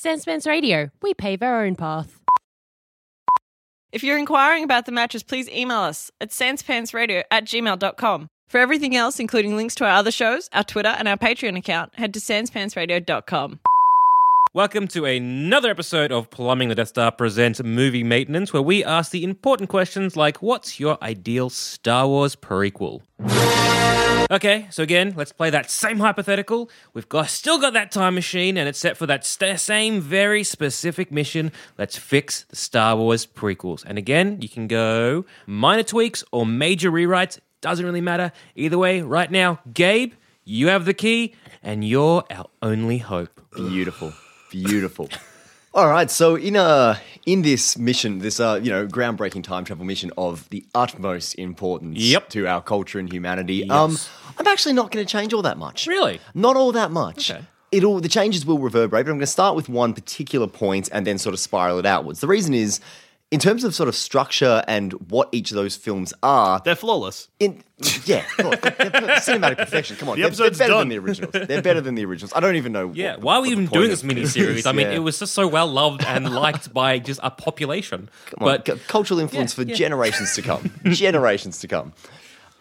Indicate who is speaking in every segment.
Speaker 1: Sanspants Radio. We pave our own path.
Speaker 2: If you're inquiring about the mattress, please email us at sanspantsradio at gmail.com. For everything else, including links to our other shows, our Twitter, and our Patreon account, head to sanspantsradio.com.
Speaker 3: Welcome to another episode of Plumbing the Death Star presents Movie Maintenance, where we ask the important questions like what's your ideal Star Wars prequel? Okay, so again, let's play that same hypothetical. We've got still got that time machine, and it's set for that st- same very specific mission. Let's fix the Star Wars prequels. And again, you can go minor tweaks or major rewrites. Doesn't really matter. Either way, right now, Gabe, you have the key, and you're our only hope.
Speaker 4: Beautiful, beautiful. All right, so in uh in this mission, this uh you know groundbreaking time travel mission of the utmost importance
Speaker 3: Yep.
Speaker 4: to our culture and humanity, um, I'm actually not going to change all that much.
Speaker 3: Really?
Speaker 4: Not all that much.
Speaker 3: Okay.
Speaker 4: It'll the changes will reverberate, but I'm going to start with one particular point and then sort of spiral it outwards. The reason is. In terms of sort of structure and what each of those films are,
Speaker 5: They're flawless.
Speaker 4: in yeah, look, they're cinematic perfection. Come on,
Speaker 5: The
Speaker 4: they're, they're better
Speaker 5: done.
Speaker 4: than the originals. They're better than the originals. I don't even know.
Speaker 3: Yeah,
Speaker 4: what,
Speaker 3: why are we even doing this mini-series? I mean,
Speaker 4: Yeah.
Speaker 3: it was just so well loved and liked by just a population.
Speaker 4: Come on,
Speaker 3: but
Speaker 4: cu- cultural influence
Speaker 3: Yeah,
Speaker 4: for
Speaker 3: yeah.
Speaker 4: generations to come. generations to come.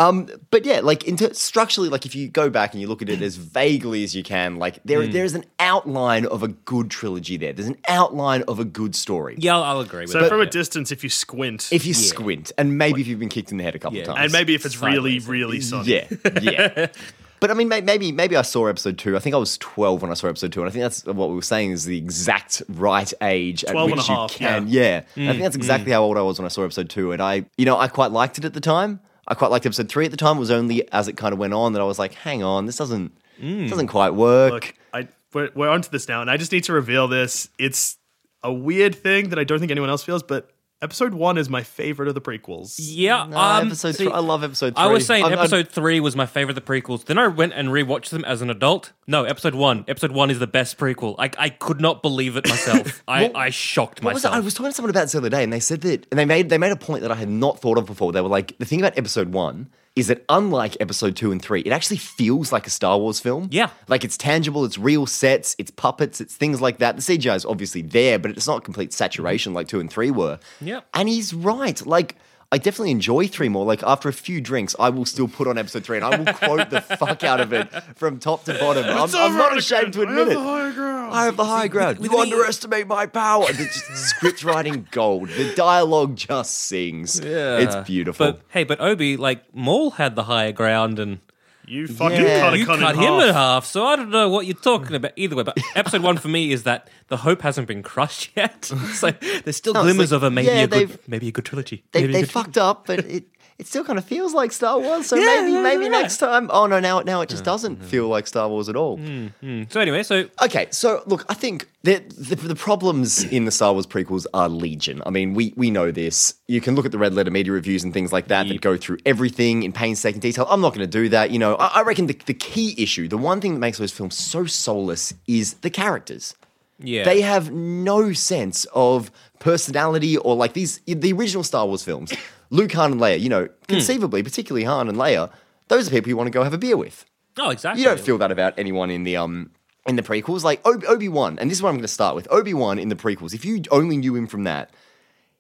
Speaker 4: Um, but yeah, like into structurally, like if you go back and you look at it as vaguely as you can, like there
Speaker 3: Hmm.
Speaker 4: there is an outline of a good trilogy there. There's an outline of a good story.
Speaker 3: yeah, I'll, I'll agree with
Speaker 5: So
Speaker 3: that.
Speaker 5: from a distance, if you squint,
Speaker 4: If you squint, and maybe if you've been kicked in the head a couple
Speaker 3: Yeah.
Speaker 4: of times,
Speaker 5: and maybe if it's really,
Speaker 3: Sideways.
Speaker 5: really sunny.
Speaker 4: yeah, yeah. But I mean, maybe maybe I saw episode two. I think I was twelve when I saw episode two, and I think that's what we were saying is the exact right age at which
Speaker 5: and a half,
Speaker 4: you can.
Speaker 5: yeah.
Speaker 4: Yeah, I think that's exactly how old I was when I saw episode two, and I, you know, I quite liked it at the time. I quite liked episode three at the time. It was only as it kind of went on that I was like, hang on, this doesn't hmm. doesn't quite work.
Speaker 5: Look, I we're, we're onto this now, and I just need to reveal this. It's a weird thing that I don't think anyone else feels, but episode one is my favorite of the prequels.
Speaker 3: Yeah,
Speaker 4: Nah,
Speaker 3: um,
Speaker 4: episode
Speaker 3: see,
Speaker 4: three. I love episode three.
Speaker 3: I was saying
Speaker 4: I'm- I'm-
Speaker 3: episode three was my favorite of the prequels. Then I went and rewatched them as an adult. No, episode one. Episode one is the best prequel. I, I could not believe it myself. I,
Speaker 4: What-
Speaker 3: I shocked
Speaker 4: What was
Speaker 3: myself.
Speaker 4: I was talking to someone about this the other day, and they said that, and they made they made a point that I had not thought of before. They were like, the thing about episode one is that unlike episode two and three, it actually feels like a Star Wars film.
Speaker 3: Yeah.
Speaker 4: like it's tangible, it's real sets, it's puppets, it's things like that. The CGI is obviously there, but it's not complete saturation like two and three were.
Speaker 3: Yeah.
Speaker 4: and he's right. Like. I definitely enjoy three more. Like after a few drinks, I will still put on episode three and I will quote the fuck out of it from top to bottom. I'm, I'm not ashamed to admit it. I have the high ground. You underestimate my power. The just script writing gold. The dialogue just sings. Yeah. It's beautiful.
Speaker 3: But hey, but Obi, like Maul had the higher ground, and
Speaker 5: You fucking
Speaker 4: Yeah.
Speaker 5: cut, a
Speaker 3: you
Speaker 5: cunt
Speaker 3: cut
Speaker 5: in
Speaker 3: him
Speaker 5: half.
Speaker 3: in half. So I don't know what you're talking about. Either way, but episode one for me is that the hope hasn't been crushed yet. so there's still
Speaker 4: No,
Speaker 3: glimmers
Speaker 4: like,
Speaker 3: of a maybe
Speaker 4: yeah,
Speaker 3: a good maybe a good trilogy.
Speaker 4: they they
Speaker 3: good
Speaker 4: fucked up, but it it still kind of feels like Star Wars. So
Speaker 3: Yeah,
Speaker 4: maybe
Speaker 3: yeah,
Speaker 4: maybe next time. Oh no, now now it just doesn't feel like Star Wars at all.
Speaker 3: trilogy. So anyway, so
Speaker 4: Okay, so look, I think that the, the problems in the Star Wars prequels are legion. I mean, we we know this. You can look at the red letter media reviews and things like that that go through everything in painstaking detail. I'm not going to do that. You know, I, I reckon the, the key issue, the one thing that makes those films so soulless, is the characters.
Speaker 3: Yeah,
Speaker 4: They have no sense of personality or like these the original Star Wars films. Luke, Han, and Leia. You know, conceivably, particularly Han and Leia. Those are people you want to go have a beer with.
Speaker 3: oh exactly.
Speaker 4: You don't feel that about anyone in the um in the prequels. Like Obi Wan, and this is what I'm going to start with. Obi Wan in the prequels. If you only knew him from that,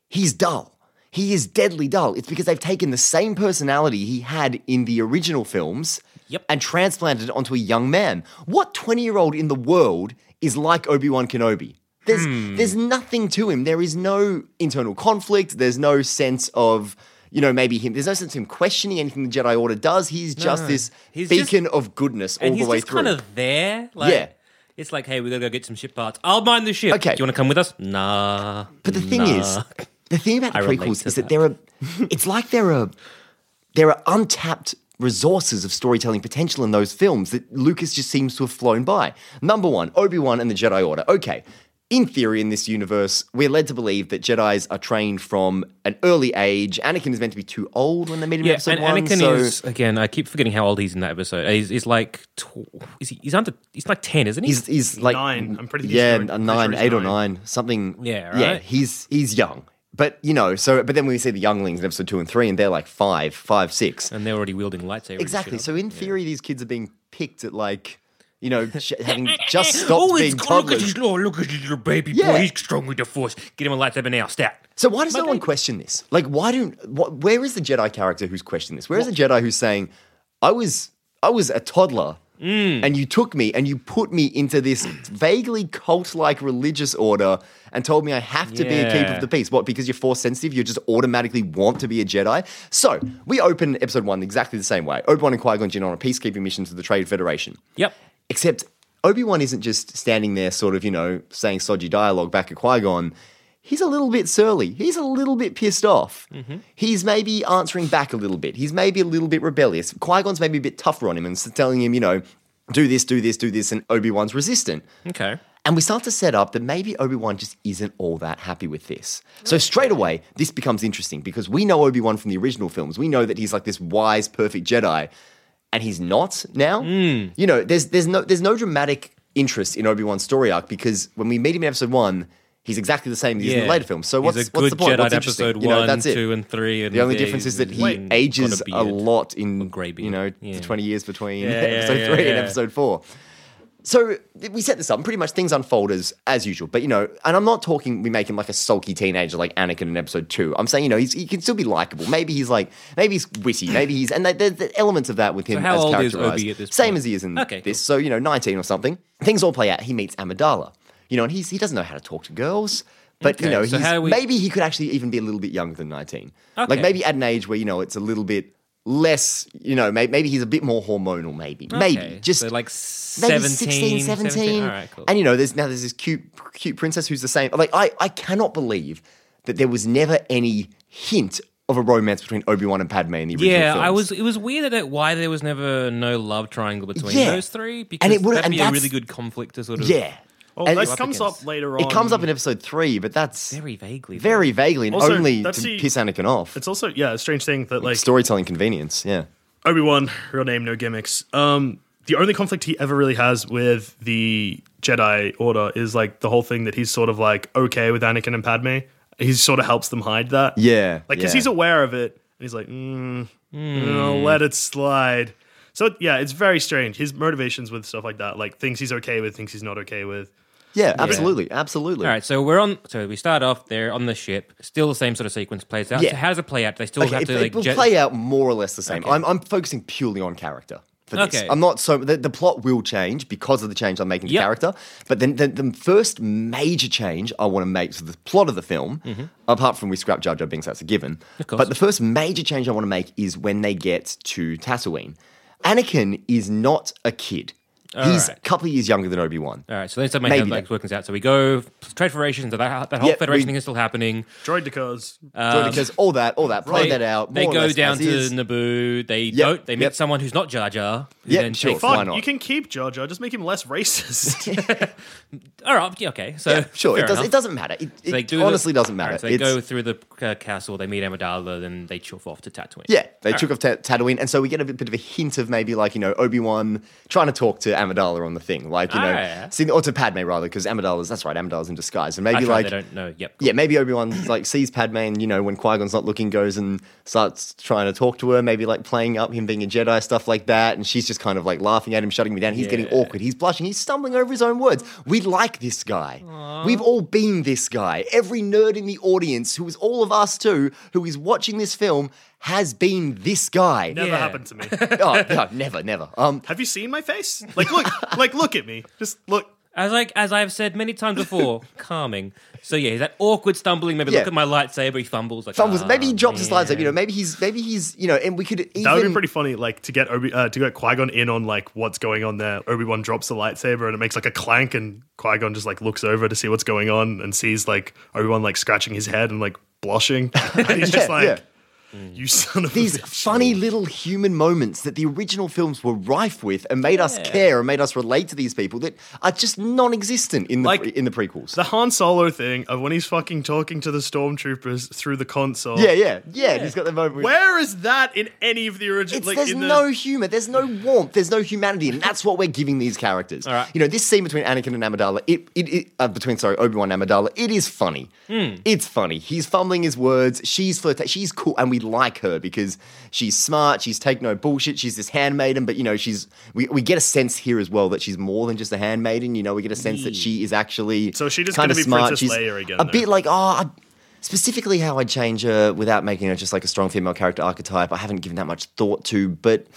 Speaker 4: he's dull. He is deadly dull. It's because they've taken the same personality he had in the original films
Speaker 3: Yep.
Speaker 4: and transplanted it onto a young man. What 20 year old in the world is like Obi Wan Kenobi? There's,
Speaker 3: Hmm.
Speaker 4: there's nothing to him. There is no internal conflict. There's no sense of, you know, maybe him. There's no sense of him questioning anything the Jedi Order does. He's just this
Speaker 3: He's just-
Speaker 4: beacon of goodness all the way
Speaker 3: just
Speaker 4: through.
Speaker 3: kind of there. Like,
Speaker 4: Yeah.
Speaker 3: It's like, hey, we gotta go get some ship parts. I'll mind the ship.
Speaker 4: Okay.
Speaker 3: Do you want to come with us? Nah.
Speaker 4: But the thing is, the thing about the
Speaker 3: I
Speaker 4: prequels is that
Speaker 3: that.
Speaker 4: there are, it's like there are, there are untapped resources of storytelling potential in those films that Lucas just seems to have flown by. Number one, Obi Wan and the Jedi Order. Okay. In theory, in this universe, we're led to believe that Jedi's are trained from an early age. Anakin is meant to be too old when they meet him in
Speaker 3: Yeah,
Speaker 4: episode
Speaker 3: and
Speaker 4: one.
Speaker 3: Anakin
Speaker 4: so
Speaker 3: is again. I keep forgetting how old he's in that episode. He's, he's like, is he? He's under. He's like ten, isn't he?
Speaker 4: he's he's like
Speaker 5: Nine. I'm pretty
Speaker 4: yeah,
Speaker 5: sure-
Speaker 4: a
Speaker 5: pretty
Speaker 4: nine,
Speaker 5: sure he's
Speaker 4: eight or
Speaker 5: nine.
Speaker 4: nine, something.
Speaker 3: Yeah,
Speaker 4: yeah. He's he's young, but you know. So, but then we see the younglings in episode two and three, and they're like five, five, six.
Speaker 3: and they're already wielding lightsabers.
Speaker 4: Exactly. So in theory, these kids are being picked at like, you know, having just stopped
Speaker 3: oh,
Speaker 4: being
Speaker 3: it's, look at
Speaker 4: toddlers.
Speaker 3: little, oh, look at his little baby
Speaker 4: Yeah.
Speaker 3: boy. He's strong with the force. Get him a lightsaber now, stat.
Speaker 4: So why does no one question this? Like, why don't? What, where is the Jedi character who's questioning this? Where is the Jedi who's saying, "I was, I was a toddler."
Speaker 3: Mm.
Speaker 4: And you took me and you put me into this vaguely cult like religious order and told me I have to be a keeper of the peace. What, because you're force sensitive, you just automatically want to be a Jedi? So, we open episode one exactly the same way. Obi Wan and Qui Gon Jinn on a peacekeeping mission to the Trade Federation.
Speaker 3: Yep.
Speaker 4: Except Obi Wan isn't just standing there, sort of, you know, saying stodgy dialogue back at Qui Gon. He's a little bit surly. He's a little bit pissed off. He's maybe answering back a little bit. He's maybe a little bit rebellious. Qui Gon's maybe a bit tougher on him and telling him, you know, do this, do this, do this, and Obi Wan's resistant.
Speaker 3: Okay.
Speaker 4: And we start to set up that maybe Obi Wan just isn't all that happy with this. So straight away, this becomes interesting because we know Obi Wan from the original films. We know that he's like this wise, perfect Jedi, and he's not now.
Speaker 3: Hmm.
Speaker 4: You know, there's there's no there's no dramatic interest in Obi Wan's story arc because when we meet him in Episode One, he's exactly the same as he is in the later films. So what's,
Speaker 3: a
Speaker 4: what's the point?
Speaker 3: Jedi
Speaker 4: What's
Speaker 3: episode
Speaker 4: You know, that's it.
Speaker 3: two, and three. And
Speaker 4: The only difference is that he ages a,
Speaker 3: beard.
Speaker 4: lot in
Speaker 3: beard.
Speaker 4: you know
Speaker 3: Yeah.
Speaker 4: the twenty years between
Speaker 3: Yeah, yeah,
Speaker 4: episode
Speaker 3: yeah,
Speaker 4: three and episode four. So we set this up, and pretty much things unfold as as usual. But you know, and I'm not talking we make him like a sulky teenager like Anakin in episode two. I'm saying you know he's, he can still be likable. Maybe he's like maybe he's witty. Maybe he's and there's the elements of that with him
Speaker 3: how
Speaker 4: as
Speaker 3: old is. Obi at this
Speaker 4: Same
Speaker 3: point?
Speaker 4: as he is in
Speaker 3: Okay,
Speaker 4: this. So you know, 19 or something. Things all play out. He meets Amidala. You know, and he's he doesn't know how to talk to girls. But you know,
Speaker 3: so
Speaker 4: he's,
Speaker 3: we-
Speaker 4: maybe he could actually even be a little bit younger than 19. Like maybe at an age where you know it's a little bit less. You know, maybe, maybe he's a bit more hormonal. Maybe, maybe just
Speaker 3: so like
Speaker 4: maybe 16, 17.
Speaker 3: All right, cool.
Speaker 4: And you know, there's now there's this cute cute princess who's the same. Like I I cannot believe that there was never any hint of a romance between Obi-Wan and Padme in the original
Speaker 3: yeah,
Speaker 4: films.
Speaker 3: I was. It was weird that why there was never no love triangle between
Speaker 4: Yeah.
Speaker 3: those three because
Speaker 4: And it would-
Speaker 3: that'd be a really good conflict to sort of.
Speaker 4: Yeah.
Speaker 5: Well,
Speaker 4: And
Speaker 5: that comes
Speaker 3: against-
Speaker 5: up later on.
Speaker 4: It comes up in episode three, but that's
Speaker 3: Very vaguely. though.
Speaker 4: very vaguely and
Speaker 5: Also,
Speaker 4: only to
Speaker 5: the-
Speaker 4: piss Anakin off.
Speaker 5: It's also yeah, a strange thing that like
Speaker 4: Storytelling convenience, yeah.
Speaker 5: Obi Wan, real name, no gimmicks. Um, the only conflict he ever really has with the Jedi Order is like the whole thing that he's sort of like okay with Anakin and Padme. He sort of helps them hide that.
Speaker 4: Yeah,
Speaker 5: like because
Speaker 4: yeah.
Speaker 5: he's aware of it, and he's like, mm, no, let it slide. So yeah, it's very strange. His motivations with stuff like that, like things he's okay with, things he's not okay with.
Speaker 4: Yeah, absolutely, absolutely.
Speaker 3: All right, so we're on. So we start off there on the ship. Still the same sort of sequence plays out.
Speaker 4: Yeah.
Speaker 3: So how does it play out? They still
Speaker 4: Okay,
Speaker 3: have
Speaker 4: it,
Speaker 3: to
Speaker 4: it
Speaker 3: like.
Speaker 4: will
Speaker 3: jet-
Speaker 4: play out more or less the same.
Speaker 3: Okay.
Speaker 4: I'm, I'm focusing purely on character. For this.
Speaker 3: Okay.
Speaker 4: I'm not so the, the plot will change because of the change I'm making to
Speaker 3: Yep.
Speaker 4: character. But then the, the first major change I want to make to the plot of the film, apart from we scrap Jar Jar Binks, that's a given.
Speaker 3: Mm-hmm. course.
Speaker 4: But the first major change I want to make is when they get to Tatooine. Anakin is not a kid. He's
Speaker 3: right.
Speaker 4: a couple of years younger than Obi Wan.
Speaker 3: All right, so let's make
Speaker 4: Maybe
Speaker 3: how like
Speaker 4: that.
Speaker 3: working out. So we go trade federations. So that that whole
Speaker 4: Yeah,
Speaker 3: federation
Speaker 4: we-
Speaker 3: thing is still happening.
Speaker 5: Droid because
Speaker 4: because all that, all that, play
Speaker 3: They,
Speaker 4: that out.
Speaker 3: they
Speaker 4: more or
Speaker 3: go
Speaker 4: less
Speaker 3: down
Speaker 4: as
Speaker 3: to
Speaker 4: is.
Speaker 3: Naboo. They
Speaker 4: Yep,
Speaker 3: don't. They meet
Speaker 4: yep.
Speaker 3: someone who's not Jar Jar. who
Speaker 4: Yep,
Speaker 3: then
Speaker 4: sure.
Speaker 3: takes-
Speaker 4: Why not?
Speaker 5: You can keep Jar Jar, just make him less racist.
Speaker 3: All right. Yeah, okay. So
Speaker 4: Yeah, sure.
Speaker 3: fair
Speaker 4: It, does,
Speaker 3: enough.
Speaker 4: it doesn't matter. It,
Speaker 3: So they
Speaker 4: it
Speaker 3: do the-
Speaker 4: honestly doesn't matter.
Speaker 3: All right, so they
Speaker 4: It's-
Speaker 3: go through the uh, castle. They meet Amidala. Then they chuff off to Tatooine.
Speaker 4: Yeah, they took off Ta- Tatooine, and so we get a bit, bit of a hint of maybe like you know Obi Wan trying to talk to Amidala on the thing, like you know,
Speaker 3: Ah, yeah.
Speaker 4: see, or to Padme rather, because Amidala's that's right, Amidala's in disguise, and maybe like
Speaker 3: they don't know. Yep.
Speaker 4: yeah, maybe Obi Wan like sees Padme, and you know when Qui Gon's not looking, goes and starts trying to talk to her, maybe like playing up him being a Jedi, stuff like that, and she's just kind of like laughing at him, shutting me down. He's getting awkward, he's blushing, he's stumbling over his own words. We like this guy. We've all been this guy. Every nerd in the audience, who is all of us too, who is watching this film, has been this guy.
Speaker 5: Never
Speaker 3: Yeah.
Speaker 5: happened to me.
Speaker 4: oh, no, never, never. Um,
Speaker 5: Have you seen my face? Like look, like look at me. Just look.
Speaker 3: As like as I've said many times before, calming. So yeah, that awkward stumbling. Maybe
Speaker 4: Yeah.
Speaker 3: look at my lightsaber. He fumbles. Like
Speaker 4: fumbles.
Speaker 3: "Ah,
Speaker 4: maybe he drops his
Speaker 3: man."
Speaker 4: lightsaber. You know, maybe he's maybe he's you know, and we could even
Speaker 5: That would be pretty funny, like to get Obi uh, to get Qui Gon in on like what's going on there. Obi Wan drops the lightsaber and it makes like a clank, and Qui Gon just like looks over to see what's going on and sees like Obi Wan like scratching his head and like blushing, and he's just
Speaker 4: Yeah,
Speaker 5: like,
Speaker 4: yeah.
Speaker 5: "You son of
Speaker 4: these
Speaker 5: a bitch."
Speaker 4: funny little human moments that the original films were rife with and made us care and made us relate to these people that are just non-existent in the
Speaker 5: Like-
Speaker 4: pre- in the prequels.
Speaker 5: The Han Solo thing of when he's fucking talking to the stormtroopers through the console.
Speaker 4: yeah, yeah, yeah, and He's got the moment. Where
Speaker 5: is that in any of the original? Like,
Speaker 4: there's
Speaker 5: the,
Speaker 4: no humor, there's no warmth, there's no humanity, and that's what we're giving these characters.
Speaker 3: right.
Speaker 4: You know, this scene between Anakin and Amidala, it, it, it uh, between sorry Obi Wan and Amidala, it is funny. It's funny. He's fumbling his words. She's flirting. She's cool, and we like her because she's smart. She's take no bullshit. She's this handmaiden, but you know, she's we, we get a sense here as well that she's more than just a handmaiden. You know, we get a sense that she is actually
Speaker 5: So she just
Speaker 4: kind of
Speaker 5: be
Speaker 4: smart.
Speaker 5: Princess
Speaker 4: she's
Speaker 5: Leia again,
Speaker 4: a
Speaker 5: though?
Speaker 4: bit like oh. I, Specifically, how I'd change her without making her just like a strong female character archetype, I haven't given that much thought to. But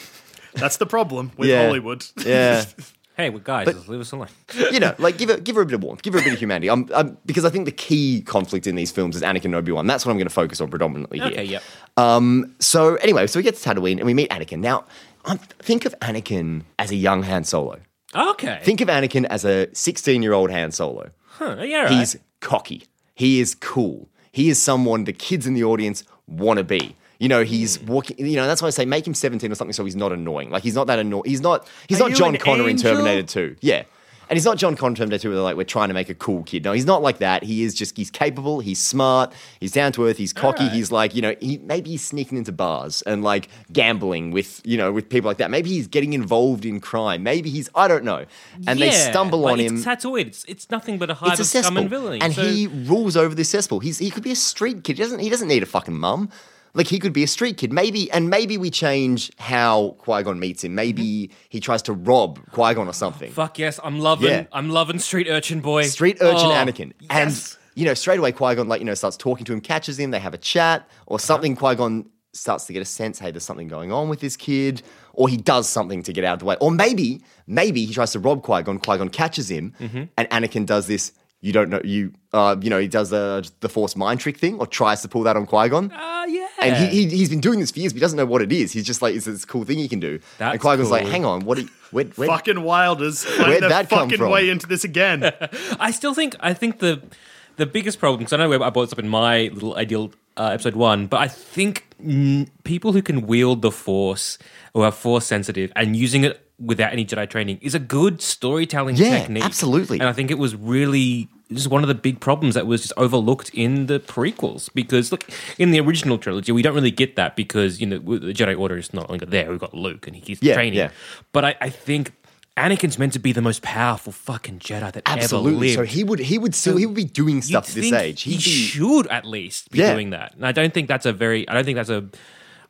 Speaker 5: That's the problem with
Speaker 4: Yeah.
Speaker 5: Hollywood.
Speaker 4: yeah,
Speaker 3: Hey, well, guys, just leave us alone.
Speaker 4: you know, like give her give her a bit of warmth, give her a bit of humanity. Um, um, because I think the key conflict in these films is Anakin and Obi Wan. That's what I'm going to focus on predominantly here.
Speaker 3: Okay, yep.
Speaker 4: Um, so anyway, so we get to Tatooine and we meet Anakin. Now, um, think of Anakin as a young Han Solo.
Speaker 3: Okay.
Speaker 4: Think of Anakin as a 16 year old Han Solo.
Speaker 3: huh, yeah, right.
Speaker 4: He's cocky. He is cool. He is someone the kids in the audience want to be. You know, he's
Speaker 3: Hmm.
Speaker 4: walking. You know, that's why I say make him seventeen or something, so he's not annoying. Like he's not that annoying. He's not. He's
Speaker 5: Are
Speaker 4: not
Speaker 5: you
Speaker 4: John
Speaker 5: an
Speaker 4: Connor in
Speaker 5: angel?
Speaker 4: Terminator Two. Yeah, and he's not John Connor in Terminator Two. Where they're like we're trying to make a cool kid. No, he's not like that. He is just. He's capable. He's smart. He's down to earth. He's cocky. He's like you know. He maybe he's sneaking into bars and like gambling with you know with people like that. Maybe he's getting involved in crime. Maybe he's I don't know. And they
Speaker 3: Yeah,
Speaker 4: stumble
Speaker 3: but
Speaker 4: on
Speaker 3: it's
Speaker 4: him
Speaker 3: Tatooine. It's, it's nothing but a hive
Speaker 4: it's a
Speaker 3: of scum
Speaker 4: cesspool,
Speaker 3: and villainy.
Speaker 4: and
Speaker 3: so-
Speaker 4: he rules over this cesspool. He's he could be a street kid. He doesn't he doesn't need a fucking mum. Like he could be a street kid. Maybe and maybe we change how Qui Gon meets him. Maybe he tries to rob Qui Gon or something.
Speaker 3: Fuck yes, I'm loving.
Speaker 4: Yeah.
Speaker 3: I'm loving Street Urchin Boy.
Speaker 4: Street urchin
Speaker 3: Oh,
Speaker 4: Anakin.
Speaker 3: yes.
Speaker 4: And you know, straight away Qui Gon like you know starts talking to him, catches him. They have a chat or something. Qui Gon starts to get a sense, hey, there's something going on with this kid, or he does something to get out of the way, or maybe maybe he tries to rob Qui Gon. Qui Gon catches him,
Speaker 3: Mm-hmm.
Speaker 4: and Anakin does this. You don't know you. Uh, you know he does the the Force mind trick thing, or tries to pull that on Qui Gon.
Speaker 3: Ah, yeah.
Speaker 4: And he, he he's been doing this for years, but he doesn't know what it is. He's just like, it's this cool thing he can do.
Speaker 3: That's
Speaker 4: and Qui Gon's like, hang on, what? Are you, where, where,
Speaker 5: fucking wilders find
Speaker 4: Where'd that come
Speaker 5: fucking
Speaker 4: from?
Speaker 5: way into this again.
Speaker 3: I still think I think the the biggest problem because I know I brought this up in my little ideal uh, episode one, but I think mm, people who can wield the Force or are Force sensitive and using it without any Jedi training is a good storytelling
Speaker 4: Yeah,
Speaker 3: technique.
Speaker 4: absolutely.
Speaker 3: and I think it was really. This is one of the big problems that was just overlooked in the prequels because look in the original trilogy we don't really get that because you know the Jedi Order is not longer there we've got Luke and he's
Speaker 4: Yeah,
Speaker 3: training
Speaker 4: yeah.
Speaker 3: but I, I think Anakin's meant to be the most powerful fucking Jedi that ever
Speaker 4: Absolutely.
Speaker 3: lived
Speaker 4: So he would he would still he would be doing stuff at this age.
Speaker 3: He
Speaker 4: He'd be
Speaker 3: should at least be
Speaker 4: Yeah.
Speaker 3: doing that. And I don't think that's a very. I don't think that's a.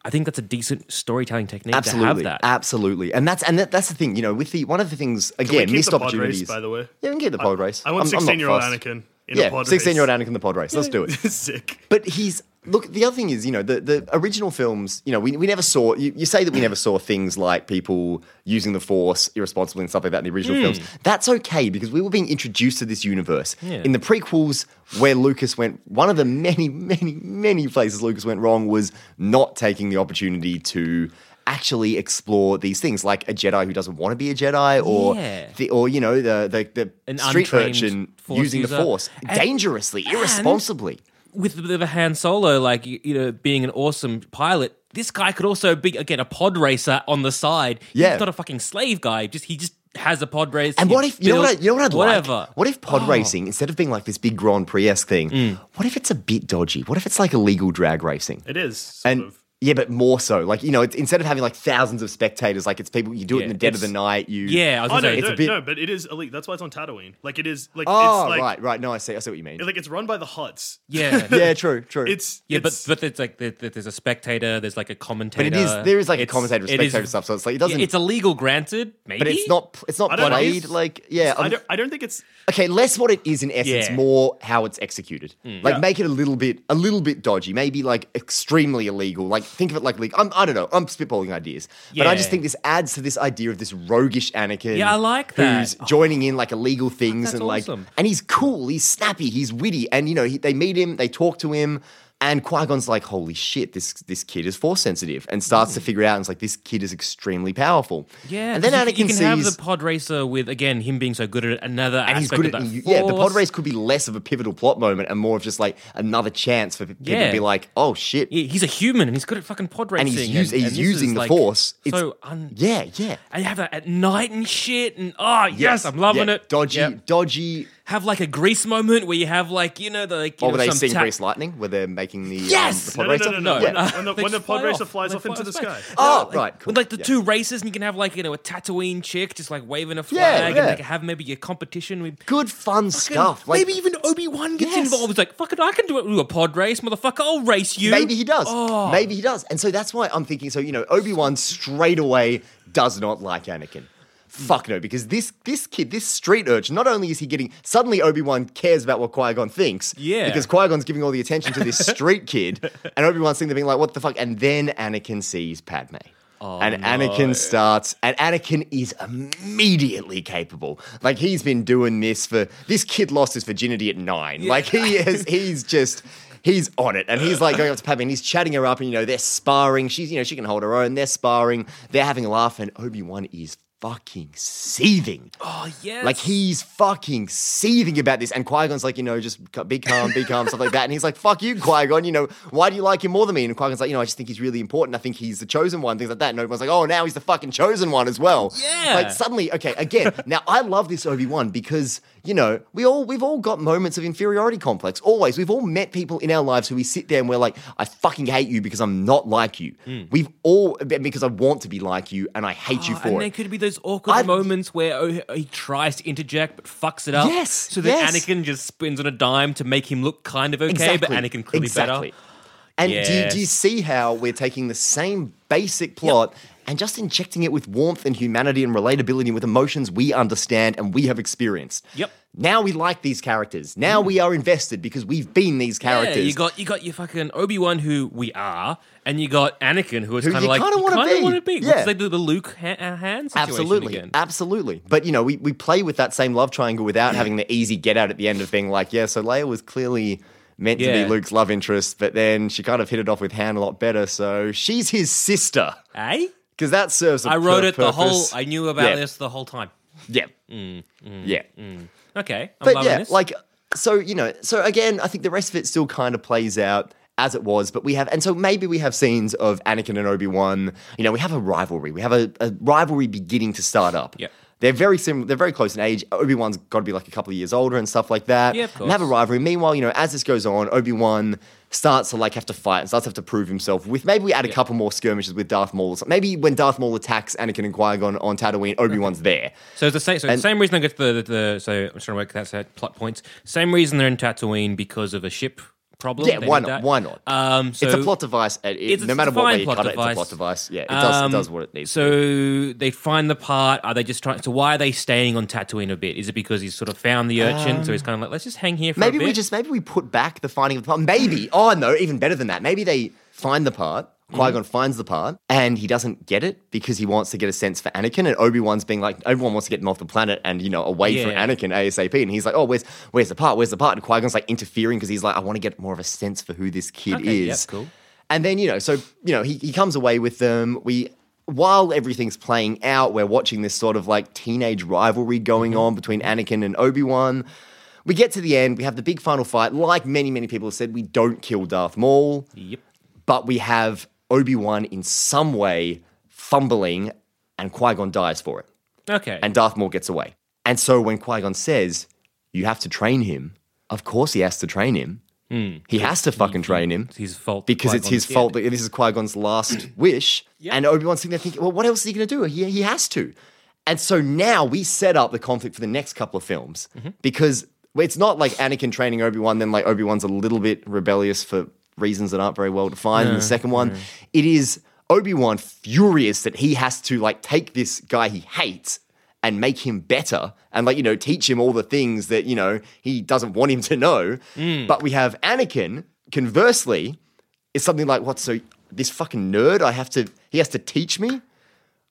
Speaker 3: I think that's a decent storytelling technique
Speaker 4: absolutely,
Speaker 3: to have that.
Speaker 4: absolutely, and that's and that, that's the thing. You know, with the one of the things
Speaker 5: Can we
Speaker 4: again, missed
Speaker 5: the pod
Speaker 4: opportunities.
Speaker 5: race, by the way.
Speaker 4: Yeah, we can get the pod race.
Speaker 5: I want
Speaker 4: I'm- I'm
Speaker 5: 16 year old. Anakin in a
Speaker 4: Yeah,
Speaker 5: pod
Speaker 4: sixteen year old
Speaker 5: race.
Speaker 4: Anakin in the pod race. Let's do it.
Speaker 5: Sick.
Speaker 4: But he's look. The other thing is, you know, the, the original films. You know, we, we never saw. You, you say that we never saw things like people using the Force irresponsibly and stuff like that in the original hmm. films. That's okay because we were being introduced to this universe
Speaker 3: Yeah.
Speaker 4: in the prequels. Where Lucas went, one of the many, many, many places Lucas went wrong was not taking the opportunity to actually explore these things, like a Jedi who doesn't want to be a Jedi, or
Speaker 3: Yeah.
Speaker 4: the, or you know the the, the
Speaker 3: An
Speaker 4: street
Speaker 3: untrained
Speaker 4: urchin
Speaker 3: Force
Speaker 4: using the
Speaker 3: user.
Speaker 4: Force
Speaker 3: And-
Speaker 4: dangerously, irresponsibly.
Speaker 3: With the, the Han Solo, like you you know, being an awesome pilot, this guy could also be again a pod racer on the side.
Speaker 4: Yeah.
Speaker 3: he's not a fucking slave guy. Just he just has a pod race.
Speaker 4: And what if you know what I, you know what I'd
Speaker 3: whatever.
Speaker 4: like? What if pod
Speaker 3: Oh.
Speaker 4: racing instead of being like this big Grand Prix esque thing?
Speaker 3: Mm.
Speaker 4: What if it's a bit dodgy? What if it's like illegal drag racing?
Speaker 5: It is. Sort
Speaker 4: and
Speaker 5: of.
Speaker 4: Yeah, but more so. Like you know, it's, instead of having like thousands of spectators, like it's people. You do it
Speaker 3: Yeah,
Speaker 4: in the dead of the
Speaker 3: it's-
Speaker 4: night. You
Speaker 3: Yeah, I was
Speaker 5: Oh,
Speaker 3: gonna
Speaker 5: no,
Speaker 3: say
Speaker 4: it's
Speaker 5: no,
Speaker 4: a bit-
Speaker 5: no, but it is elite. That's why it's on Tatooine. Like it is, like
Speaker 4: Oh
Speaker 5: it's like,
Speaker 4: right, right. No, I see. I see what you mean.
Speaker 5: like it's run by the Hutts.
Speaker 3: yeah,
Speaker 4: yeah, true, true.
Speaker 5: It's
Speaker 3: Yeah,
Speaker 5: it's,
Speaker 3: but but it's like there- there- there's a spectator, there's like a
Speaker 4: but
Speaker 3: commentator.
Speaker 4: it is there is like a
Speaker 3: It's-
Speaker 4: commentator,
Speaker 3: it is-
Speaker 4: spectator stuff. So it's like it doesn't.
Speaker 3: it's illegal, granted, maybe,
Speaker 4: but it's not. It's not
Speaker 5: I don't know.
Speaker 4: played like yeah.
Speaker 5: I don't, I don't think it's
Speaker 4: Okay, less what it is in essence,
Speaker 3: Yeah.
Speaker 4: more how it's executed. Hmm. Like
Speaker 5: Yeah.
Speaker 4: make it a little bit, a little bit dodgy, maybe like extremely illegal. Like think of it like League. I'm, I don't know. I'm spitballing ideas, but I just think this adds to this idea of this roguish Anakin.
Speaker 3: Yeah, I like that.
Speaker 4: Who's oh. joining in like illegal things
Speaker 3: that's
Speaker 4: and like, and he's cool. He's snappy. He's witty, and you know he, they meet him, they talk to him. And Qui Gon's like, "Holy shit! This this kid is force sensitive," and starts to mm. figure out. And it's like, "This kid is extremely powerful."
Speaker 3: Yeah,
Speaker 4: and then Anakin
Speaker 3: you, can-
Speaker 4: sees,
Speaker 3: have the pod racer with again him being so good at it, another
Speaker 4: and he's
Speaker 3: aspect
Speaker 4: good
Speaker 3: of
Speaker 4: at
Speaker 3: that
Speaker 4: yeah. The pod race could be less of a pivotal plot moment and more of just like another chance for people
Speaker 3: Yeah.
Speaker 4: to be like, "Oh shit!"
Speaker 3: Yeah, he's a human and he's good at fucking pod racing.
Speaker 4: and he's, use,
Speaker 3: and
Speaker 4: he's
Speaker 3: this
Speaker 4: using the
Speaker 3: like,
Speaker 4: force. It's,
Speaker 3: So un-
Speaker 4: yeah, yeah.
Speaker 3: and you have that at night and shit, and oh yes, I'm loving
Speaker 4: yeah.
Speaker 3: it.
Speaker 4: Dodgy,
Speaker 3: Yep.
Speaker 4: dodgy.
Speaker 3: Have like a grease moment where you have like you know the like you
Speaker 4: Or
Speaker 3: know,
Speaker 4: were they seeing
Speaker 3: ta-
Speaker 4: Grease Lightning where they're making the,
Speaker 3: Yes!
Speaker 4: um,
Speaker 5: No,
Speaker 4: the pod
Speaker 5: no,
Speaker 4: racer?
Speaker 5: no, no, no.
Speaker 3: No,
Speaker 5: When,
Speaker 3: uh,
Speaker 5: the, when, the, when the pod
Speaker 3: fly
Speaker 5: racer
Speaker 3: off.
Speaker 5: flies off into the sky.
Speaker 3: space.
Speaker 4: Oh,
Speaker 3: like,
Speaker 4: right, cool.
Speaker 3: With like the
Speaker 4: Yeah.
Speaker 3: two races, and you can have like you know a Tatooine chick just like waving a flag,
Speaker 4: yeah.
Speaker 3: and like have maybe a competition with.
Speaker 4: Good fun stuff. Like,
Speaker 3: maybe even Obi Wan gets
Speaker 4: Yes.
Speaker 3: involved. He's like, "Fucking, I can do it. with a pod race, motherfucker. I'll race you."
Speaker 4: Maybe he does.
Speaker 3: Oh.
Speaker 4: Maybe he does. And so that's why I'm thinking. So you know, Obi Wan straight away does not like Anakin. Mm. Fuck no, because this this kid, this street urchin, not only is he getting suddenly Obi Wan cares about what Qui Gon thinks,
Speaker 3: Yeah.
Speaker 4: because Qui Gon's giving all the attention to this street kid, and Obi Wan's sitting there being like, "What the fuck?" And then Anakin sees Padme.
Speaker 3: Oh,
Speaker 4: and Anakin starts, and Anakin is immediately capable. Like he's been doing this for this kid lost his virginity at nine. Like he is, he's just he's on it, and he's like going up to Padme, and he's chatting her up, and you know they're sparring. She's you know she can hold her own. They're sparring. They're having a laugh, and Obi Wan is fucking seething.
Speaker 3: Oh yes.
Speaker 4: Like he's fucking seething about this, and Qui Gon's like, you know, just be calm, be calm, stuff like that. And he's like, "Fuck you, Qui Gon. You know, why do you like him more than me?" And Qui Gon's like, "You know, I just think he's really important. I think he's the chosen one, things like that." And everyone's like, "Oh, now he's the fucking chosen one as well."
Speaker 3: Yeah.
Speaker 4: Like suddenly, okay, again, now I love this Obi Wan because you know we all we've all got moments of inferiority complex. Always, we've all met people in our lives who we sit there and we're like, "I fucking hate you because I'm not like you." Hmm. We've all because I want to be like you and I hate you
Speaker 3: Oh,
Speaker 4: for
Speaker 3: and
Speaker 4: it.
Speaker 3: there could be those awkward
Speaker 4: I've-
Speaker 3: moments where oh, he tries to interject but fucks it up.
Speaker 4: Yes,
Speaker 3: So that
Speaker 4: yes.
Speaker 3: Anakin just spins on a dime to make him look kind of okay, but Anakin clearly
Speaker 4: exactly.
Speaker 3: better.
Speaker 4: And do, you, do you see how we're taking the same basic plot and just injecting it with warmth and humanity and relatability with emotions we understand and we have experienced?
Speaker 3: Yep.
Speaker 4: Now we like these characters. Now we are invested because we've been these characters.
Speaker 3: Yeah, you got you got your fucking Obi Wan who we are, and you got Anakin who is kind of like
Speaker 4: kinda wanna be.
Speaker 3: wanna be.
Speaker 4: Yeah.
Speaker 3: Because they do the Luke ha- uh, hand situation
Speaker 4: Absolutely,
Speaker 3: again.
Speaker 4: absolutely. But you know, we, we play with that same love triangle without having the easy get out at the end of being like, yeah, so Leia was clearly meant to be Luke's love interest, but then she kind of hit it off with Han a lot better, so she's his sister.
Speaker 3: Eh?
Speaker 4: Because that serves
Speaker 3: I wrote it the whole. I knew about
Speaker 4: Yeah.
Speaker 3: this the whole time.
Speaker 4: Yeah. Mm, mm, yeah. Mm.
Speaker 3: Okay, I'm
Speaker 4: But yeah,
Speaker 3: this.
Speaker 4: like, so, you know, so again, I think the rest of it still kind of plays out as it was, but we have, and so maybe we have scenes of Anakin and Obi Wan. You know, we have a rivalry. We have a, a rivalry beginning to start up.
Speaker 3: Yeah.
Speaker 4: They're very similar. They're very close in age. Obi Wan's got to be like a couple of years older and stuff like that.
Speaker 3: Yeah, of
Speaker 4: And have a rivalry. Meanwhile, you know, as this goes on, Obi Wan starts to like have to fight and starts to have to prove himself. With maybe we add a couple more skirmishes with Darth Maul. or something. Maybe when Darth Maul attacks Anakin and Qui Gon on Tatooine, Obi Wan's there.
Speaker 3: So it's the same. So the same reason I get the, the, the so I'm trying to work that out plot points. Same reason they're in Tatooine because of a ship problem.
Speaker 4: Yeah, why not? Why not?
Speaker 3: Um, so
Speaker 4: it's a plot device. it-
Speaker 3: It's a
Speaker 4: no matter what way you
Speaker 3: plot
Speaker 4: cut it, it's a
Speaker 3: device.
Speaker 4: plot device. Yeah, it does.
Speaker 3: Um,
Speaker 4: it does what it needs.
Speaker 3: So they find the part. Are they just trying? So why are they staying on Tatooine a bit? Is it because he's sort of found the urchin? so he's kind of like, let's just hang here for
Speaker 4: Maybe
Speaker 3: a bit.
Speaker 4: we just maybe we put back the finding of the part. Maybe. Oh no, even better than that. Maybe they find the part. Qui
Speaker 3: Mm-hmm.
Speaker 4: Gon finds the part, and he doesn't get it because he wants to get a sense for Anakin. And Obi Wan's being like, everyone wants to get him off the planet and you know away from
Speaker 3: Yeah.
Speaker 4: Anakin ASAP. And he's like, oh, where's where's the part? Where's the part? And Qui Gon's like interfering because he's like, I want to get more of a sense for who this kid
Speaker 3: Okay,
Speaker 4: is.
Speaker 3: yep, cool.
Speaker 4: And then you know, so you know, he he comes away with them. We while everything's playing out, we're watching this sort of like teenage rivalry going
Speaker 3: Mm-hmm.
Speaker 4: on between Anakin and Obi Wan. We get to the end, we have the big final fight. Like many, many people have said, we don't kill Darth Maul,
Speaker 3: Yep.
Speaker 4: but we have Obi Wan in some way fumbling, and Qui Gon dies for it.
Speaker 3: Okay.
Speaker 4: And Darth Maul gets away. And so when Qui Gon says, You have to train him, of course he has to train him. He has to fucking train him
Speaker 3: it's his fault.
Speaker 4: because it's his fault. That this is Qui Gon's last wish, and Obi Wan's sitting there thinking, "Well, what else is he going to do? He he has to." And so now we set up the conflict for the next couple of films
Speaker 3: Mm-hmm.
Speaker 4: because it's not like Anakin training Obi Wan, then like Obi Wan's a little bit rebellious for reasons that aren't very well defined. in the second one, it is Obi Wan furious that he has to like take this guy he hates and make him better and like you know teach him all the things that you know he doesn't want him to know
Speaker 3: Mm.
Speaker 4: but we have anakin conversely is something like what so this fucking nerd. I have to. He has to teach me.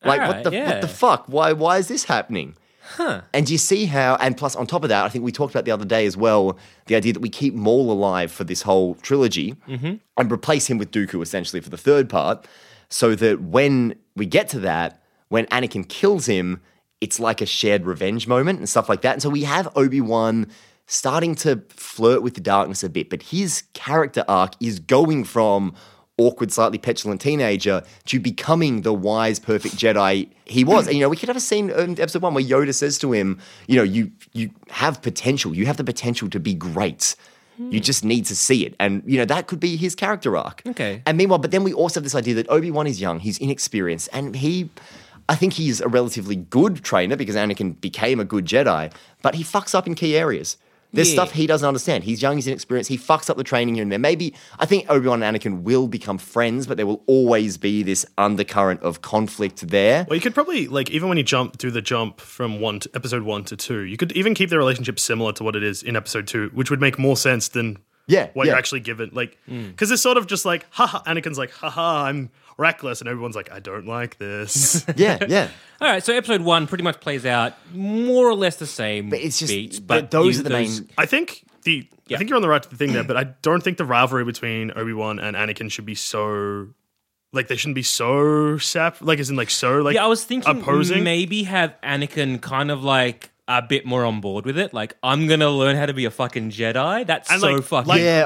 Speaker 4: Like what the
Speaker 3: yeah.
Speaker 4: what the fuck? Why why is this happening? Huh. And you see how? And plus, on top of that, I think we talked about the other day as well the idea that we keep Maul alive for this whole trilogy
Speaker 3: Mm-hmm.
Speaker 4: and replace him with Dooku essentially for the third part, so that when we get to that, when Anakin kills him, it's like a shared revenge moment and stuff like that. And so we have Obi Wan starting to flirt with the darkness a bit, but his character arc is going from awkward, slightly petulant teenager to becoming the wise, perfect Jedi he was. And you know, we could have a scene in episode one where Yoda says to him, you know, you you have potential. You have the potential to be great. You hmm. just need to see it. And, you know, that could be his character arc.
Speaker 3: Okay.
Speaker 4: And meanwhile, but then we also have this idea that Obi-Wan is young, he's inexperienced, and he I think he's a relatively good trainer because Anakin became a good Jedi, but he fucks up in key areas. There's
Speaker 3: Yeah.
Speaker 4: stuff he doesn't understand. He's young, he's inexperienced. He fucks up the training here and there. Maybe I think Obi Wan and Anakin will become friends, but there will always be this undercurrent of conflict there.
Speaker 5: Well, you could probably like even when you jump do the jump from one to episode one to two, you could even keep the relationship similar to what it is in episode two, which would make more sense than
Speaker 4: Yeah,
Speaker 5: what
Speaker 4: yeah.
Speaker 5: you're actually given. Like, mm. because it's sort of just like, haha, Anakin's like, haha, I'm reckless, and everyone's like, I don't like this.
Speaker 4: Yeah, yeah.
Speaker 3: All right, so episode one pretty much plays out more or less the same
Speaker 4: But it's just
Speaker 3: beats,
Speaker 4: but,
Speaker 3: but
Speaker 4: those
Speaker 3: you-
Speaker 4: are the
Speaker 3: those-
Speaker 4: main
Speaker 5: I think the
Speaker 3: Yeah.
Speaker 5: I think you're on the right to the thing there, but I don't think the rivalry between Obi Wan and Anakin should be so. Like they shouldn't be so sap. Like as in like so like.
Speaker 3: yeah, I was thinking
Speaker 5: opposing.
Speaker 3: maybe have Anakin kind of like a bit more on board with it. Like, I'm gonna learn how to be a fucking Jedi. That's
Speaker 5: And,
Speaker 3: so
Speaker 5: like-
Speaker 3: fucking
Speaker 5: like-
Speaker 4: Yeah,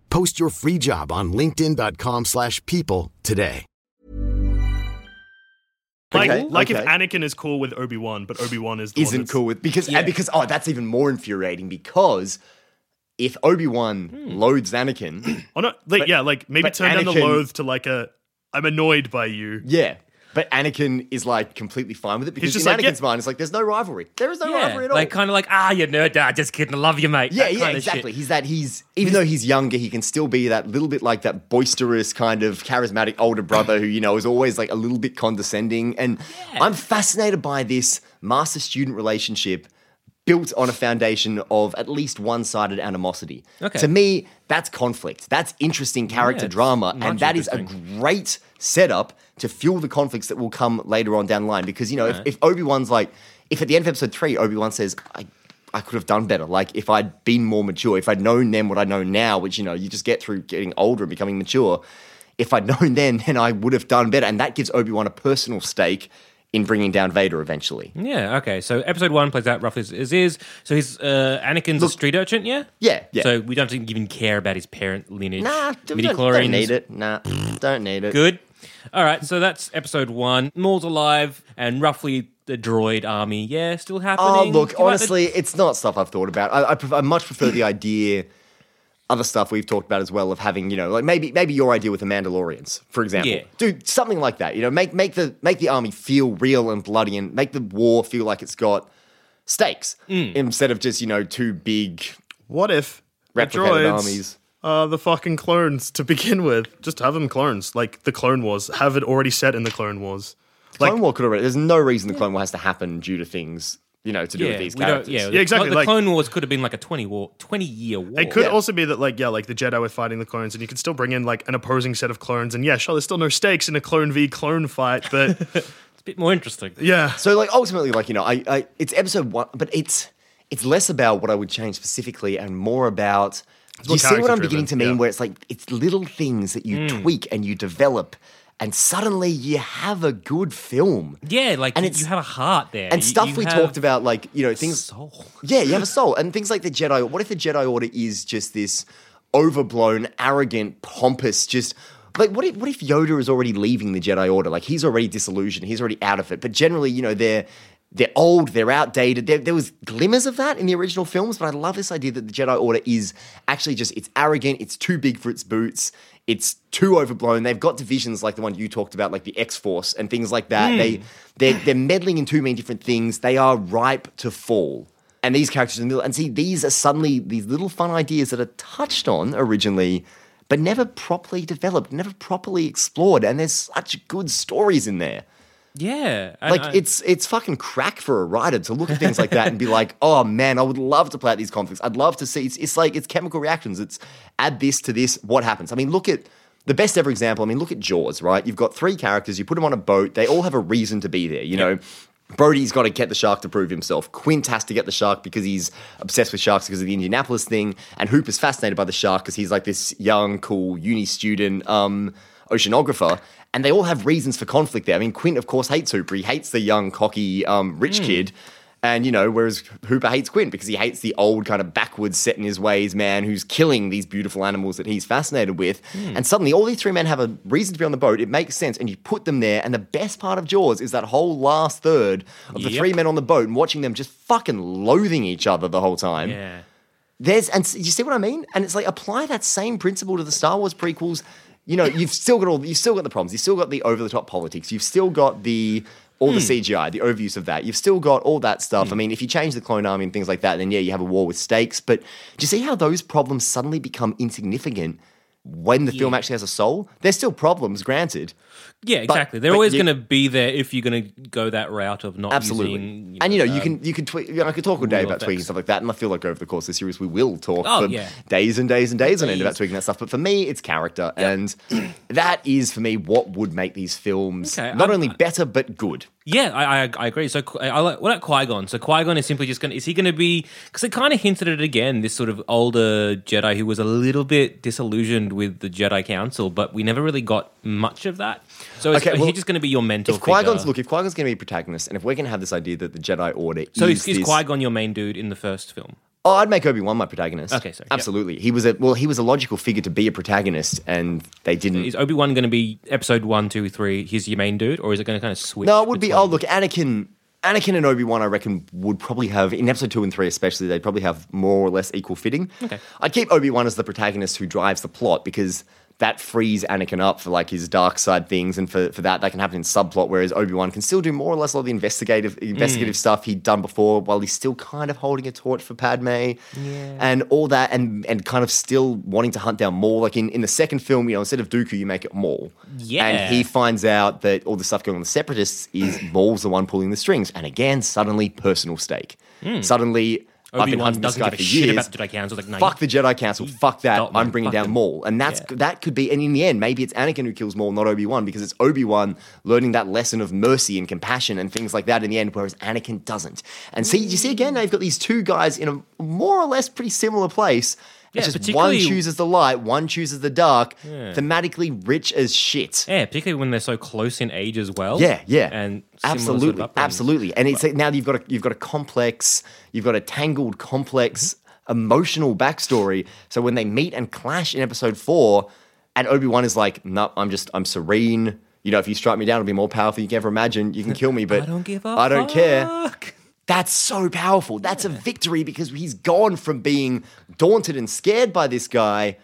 Speaker 6: Post your free job on linkedin.com/people slash people today.
Speaker 5: like
Speaker 4: Okay,
Speaker 5: like if. Anakin is cool with Obi Wan, but Obi Wan is the
Speaker 4: isn't
Speaker 5: that's-
Speaker 4: cool with because and because oh that's even more infuriating because if Obi Wan hmm. loads Anakin,
Speaker 5: Oh no, like
Speaker 4: But-
Speaker 5: yeah, like maybe
Speaker 4: but
Speaker 5: turn down the
Speaker 4: Anakin-
Speaker 5: loathe to like a I'm annoyed by you.
Speaker 4: yeah. But Anakin is like completely fine with it because
Speaker 5: just
Speaker 4: in
Speaker 5: like,
Speaker 4: Anakin's
Speaker 5: yeah.
Speaker 4: mind, it's like there's no rivalry. There is no
Speaker 3: yeah,
Speaker 4: rivalry at all.
Speaker 3: like kind of like ah, you nerd, ah, just kidding, I love you, mate.
Speaker 4: yeah,
Speaker 3: That
Speaker 4: yeah,
Speaker 3: kind of shit.
Speaker 4: exactly. He's that he's even though he's younger, he can still be that little bit like that boisterous kind of charismatic older brother who you know is always like a little bit condescending. And I'm fascinated by this master student relationship built on a foundation of at least one-sided animosity.
Speaker 3: Okay.
Speaker 4: To me, that's conflict. That's interesting character
Speaker 3: it's
Speaker 4: drama, and that is a great setup to fuel the conflicts that will come later on down the line. Because you know, if, if Obi Wan's like, if at the end of episode three, Obi Wan says, "I, I could have done better. Like if I'd been more mature, if I'd known then what I know now, which you know, you just get through getting older and becoming mature. If I'd known then, then I would have done better, and that gives Obi Wan a personal stake in bringing down Vader eventually.
Speaker 3: Yeah, okay. So episode one plays out roughly as, as is. So he's uh, Anakin's a street urchin, yeah?
Speaker 4: Yeah, yeah.
Speaker 3: So we don't even care about his parent lineage.
Speaker 4: Nah, don't,
Speaker 3: Midi
Speaker 4: don't, don't need it. Nah, don't need it.
Speaker 3: Good. All right, so that's episode one. Maul's alive, and roughly the droid army, yeah, still happening.
Speaker 4: Oh, look,
Speaker 3: Give out the-
Speaker 4: honestly, it's not stuff I've thought about. I, I, I much prefer the idea, other stuff we've talked about as well, of having you know, like maybe maybe your idea with the Mandalorians, for example.
Speaker 3: Yeah.
Speaker 4: do something like that. You know, make make the make the army feel real and bloody, and make the war feel like it's got stakes
Speaker 3: Mm.
Speaker 4: instead of just you know two big
Speaker 5: What if the
Speaker 4: replicated
Speaker 5: droids
Speaker 4: armies.
Speaker 5: uh, the fucking clones to begin with. Just have them clones, like the Clone Wars. Have it already set in the Clone Wars. Like,
Speaker 4: Clone War could already. There's no reason the Clone War has to happen due to things you know to do with these
Speaker 3: we don't-
Speaker 4: characters.
Speaker 3: yeah,
Speaker 5: Yeah, exactly,
Speaker 3: The
Speaker 5: like-
Speaker 3: Clone Wars could have been like a 20 war, 20 year war.
Speaker 5: it could
Speaker 4: Yeah.
Speaker 5: also be that, like, yeah, like the Jedi were fighting the clones, and you could still bring in like an opposing set of clones. And yeah, sure, there's still no stakes in a clone v clone fight, but
Speaker 3: It's a bit more interesting.
Speaker 5: yeah,
Speaker 4: So like ultimately, like you know, I, I it's episode one, but it's it's less about what I would change specifically and more about. Do you
Speaker 5: more
Speaker 4: see what I'm
Speaker 5: character-driven,
Speaker 4: beginning to mean?
Speaker 5: yeah.
Speaker 4: Where it's like it's little things that you mm. tweak and you develop, and suddenly you have a good film.
Speaker 3: Yeah, like
Speaker 4: And
Speaker 3: you, have a heart there.
Speaker 4: And
Speaker 3: You-
Speaker 4: stuff
Speaker 3: you
Speaker 4: we talked about, like you know, things.
Speaker 3: soul.
Speaker 4: Yeah, you have a soul, and things like the Jedi. What if the Jedi Order is just this overblown, arrogant, pompous, just like what if what if Yoda is already leaving the Jedi Order? Like he's already disillusioned, he's already out of it. But generally, you know, they're they're old, they're outdated. There, there was glimmers of that in the original films, but I love this idea that the Jedi Order is actually just it's arrogant, it's too big for its boots. It's too overblown. They've got divisions like the one you talked about, like the X Force and things like that. They hmm. they're, they're meddling in too many different things. They are ripe to fall. And these characters in the middle, and see, these are suddenly these little fun ideas that are touched on originally, but never properly developed, never properly explored. And there's such good stories in there.
Speaker 3: Yeah.
Speaker 4: Like
Speaker 3: I-
Speaker 4: it's it's fucking crack for a writer to look at things like that and be like, oh man, I would love to play out these conflicts. I'd love to see. It's, it's like it's chemical reactions. It's add this to this. What happens? I mean, look at the best ever example. I mean, look at Jaws. Right? You've got three characters. You put them on a boat. They all have a reason to be there. You know. Brody's got to get the shark to prove himself. Quint has to get the shark because he's obsessed with sharks because of the Indianapolis thing. And Hoop is fascinated by the shark because he's like this young, cool uni student um, oceanographer. And they all have reasons for conflict there. I mean, Quint, of course, hates Hooper. He hates the young, cocky, um, rich kid. And, you know, whereas Hooper hates Quint because he hates the old, kind of backwards, set in his ways man who's killing these beautiful animals that he's fascinated with. And suddenly, all these three men have a reason to be on the boat. It makes sense. And you put them there. And the best part of Jaws is that whole last third of the
Speaker 3: Yep.
Speaker 4: three men on the boat and watching them just fucking loathing each other the whole time
Speaker 3: yeah.
Speaker 4: there's and you see what I mean? And it's like apply that same principle to the Star Wars prequels. You know, you've still got all you've still got the problems. You've still got the over the top politics. You've still got the all the hmm. CGI, the overuse of that. You've still got all that stuff. Hmm. I mean, if you change the clone army and things like that, then yeah, you have a war with stakes. But do you see how those problems suddenly become insignificant when the film actually has a soul? There's still problems, granted.
Speaker 3: Yeah, exactly. They're
Speaker 4: but
Speaker 3: always
Speaker 4: you-
Speaker 3: going to be there if you're going to go that route of not
Speaker 4: Absolutely.
Speaker 3: using.
Speaker 4: and you know, you
Speaker 3: um,
Speaker 4: can you can tweak. You know, I could talk all day about tweaking
Speaker 3: effects.
Speaker 4: stuff like that, and I feel like over the course of the series we will talk
Speaker 3: Oh,
Speaker 4: for
Speaker 3: yeah.
Speaker 4: days and days and days on end about tweaking that stuff. But for me, it's character, and that is for me what would make these films
Speaker 3: Okay,
Speaker 4: not
Speaker 3: I'm-
Speaker 4: only better but good.
Speaker 3: Yeah, I, I, I agree. So I, I like what about Qui Gon? So Qui Gon is simply just going. to Is he going to be? Because they kind of hinted at it again. This sort of older Jedi who was a little bit disillusioned with the Jedi Council, but we never really got much of that. So is,
Speaker 4: Okay, well,
Speaker 3: he just going to be your mentor?
Speaker 4: If Qui Gon's look, if Qui Gon's going to be a protagonist, and if we're going to have this idea that the Jedi Order
Speaker 3: So
Speaker 4: is,
Speaker 3: is,
Speaker 4: this,
Speaker 3: Qui Gon your main dude in the first film?
Speaker 4: oh, I'd make Obi Wan my protagonist.
Speaker 3: Okay, sorry, yeah.
Speaker 4: absolutely. He was a well, he was a logical figure to be a protagonist, and they didn't.
Speaker 3: Is Obi Wan going to be episode one, two, three? He's your main dude, or is it going to kind of switch?
Speaker 4: No, it would be. Oh, look, Anakin. Anakin and Obi Wan, I reckon, would probably have in episode two and three, especially, they'd probably have more or less equal fitting.
Speaker 3: Okay.
Speaker 4: I'd keep Obi Wan as the protagonist who drives the plot because that frees Anakin up for like his dark side things, and for, for that that can happen in subplot. Whereas Obi Wan can still do more or less all the investigative mm. investigative stuff he'd done before, while he's still kind of holding a torch for Padme, and all that, and and kind of still wanting to hunt down Maul. Like in, in the second film, you know, instead of Dooku, you make it Maul.
Speaker 3: Yeah.
Speaker 4: and he finds out that all the stuff going on with the separatists is Maul's the one pulling the strings, and again, suddenly personal stake. Hmm. Suddenly.
Speaker 3: Obi Wan doesn't give a shit
Speaker 4: years.
Speaker 3: about the Jedi Council. Like, no,
Speaker 4: Fuck the Jedi Council. Fuck that.
Speaker 3: Stop.
Speaker 4: I'm bringing
Speaker 3: Fuck
Speaker 4: down
Speaker 3: them.
Speaker 4: Maul, and that's
Speaker 3: Yeah.
Speaker 4: that could be. And in the end, maybe it's Anakin who kills Maul, not Obi Wan, because it's Obi Wan learning that lesson of mercy and compassion and things like that in the end, whereas Anakin doesn't. And see, you see again, now you've got these two guys in a more or less pretty similar place.
Speaker 3: Yeah,
Speaker 4: It's just one chooses the light, one chooses the dark. Thematically rich as shit.
Speaker 3: Yeah, particularly when they're so close in age as well.
Speaker 4: Yeah, yeah,
Speaker 3: and similar sort of
Speaker 4: absolutely, absolutely. And it's like now you've got a you've got a complex, you've got a tangled, complex, mm-hmm. emotional backstory. So when they meet and clash in episode four, and Obi Wan is like, "No, I'm just, I'm serene. You know, if you strike me down, it'll be more powerful. You can ever imagine. You can kill me, but
Speaker 3: I don't give a
Speaker 4: I don't care." That's so powerful. That's a victory because he's gone from being daunted and scared by this guy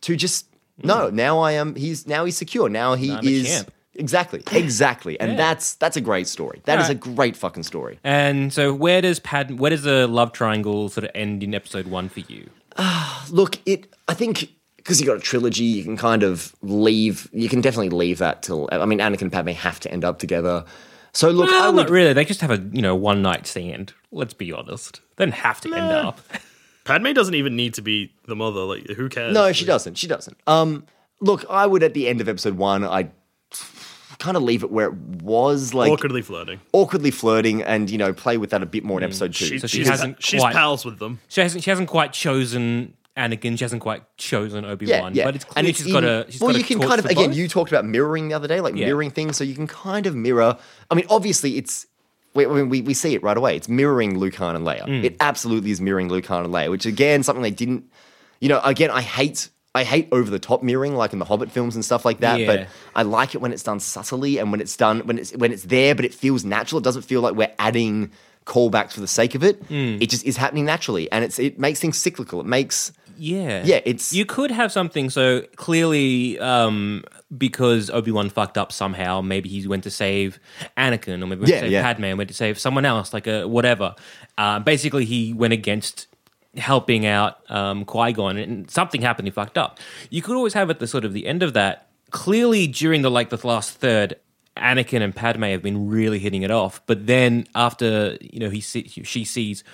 Speaker 4: to just hmm. no. Now I am. He's now he's secure. Now he
Speaker 3: I'm
Speaker 4: is exactly, exactly, and
Speaker 3: Yeah.
Speaker 4: that's that's a great story. That is
Speaker 3: Alright.
Speaker 4: a great fucking story.
Speaker 3: And so, where does Pad? Where does the love triangle sort of end in episode one for you?
Speaker 4: Look, it. I think because you got a trilogy, you can kind of leave. You can definitely leave that till. I mean, Anakin and Padme have to end up together. So look,
Speaker 3: Well,
Speaker 4: I would.
Speaker 3: not really. They just have a you know one night stand. Let's be honest. They don't have to end up.
Speaker 5: Padme doesn't even need to be the mother. Like, who cares?
Speaker 4: No, she doesn't. She doesn't. Um, look, I would at the end of episode one, I kind of leave it where it was, like
Speaker 5: Awkwardly flirting.
Speaker 4: awkwardly flirting, and you know play with that a bit more in episode two.
Speaker 5: She,
Speaker 3: So she
Speaker 5: she's,
Speaker 3: hasn't
Speaker 5: she's
Speaker 3: quite-
Speaker 5: pals with them.
Speaker 3: She hasn't. She hasn't quite chosen Anakin. She hasn't quite chosen Obi
Speaker 4: yeah,
Speaker 3: Wan.
Speaker 4: yeah.
Speaker 3: But it's clear she's got a. She's
Speaker 4: well,
Speaker 3: got
Speaker 4: you can kind of again.
Speaker 3: both.
Speaker 4: You talked about mirroring the other day, like
Speaker 3: Yeah.
Speaker 4: mirroring things, so you can kind of mirror. I mean, obviously, it's we, we, we we see it right away. It's mirroring Luke Han and Leia.
Speaker 3: Mm.
Speaker 4: It absolutely is mirroring Luke Han and Leia, which again, something they didn't. You know, again, I hate. I hate over the top mirroring, like in the Hobbit films and stuff like that.
Speaker 3: Yeah.
Speaker 4: But I like it when it's done subtly and when it's done when it's when it's there, but it feels natural. It doesn't feel like we're adding callbacks for the sake of it.
Speaker 3: Mm.
Speaker 4: It just is happening naturally, and it's it makes things cyclical. It makes
Speaker 3: Yeah.
Speaker 4: Yeah, it's-
Speaker 3: You could have something so clearly um, because Obi Wan fucked up somehow. Maybe he went to save Anakin, or maybe went
Speaker 4: Yeah,
Speaker 3: to save
Speaker 4: yeah.
Speaker 3: Padme, and went to save someone else, like a whatever. Uh, basically, he went against helping out um, Qui Gon, and something happened. He fucked up. You could always have at the sort of the end of that. Clearly, during the like the last third. Anakin and Padme have been really hitting it off, but then after you know he see, she sees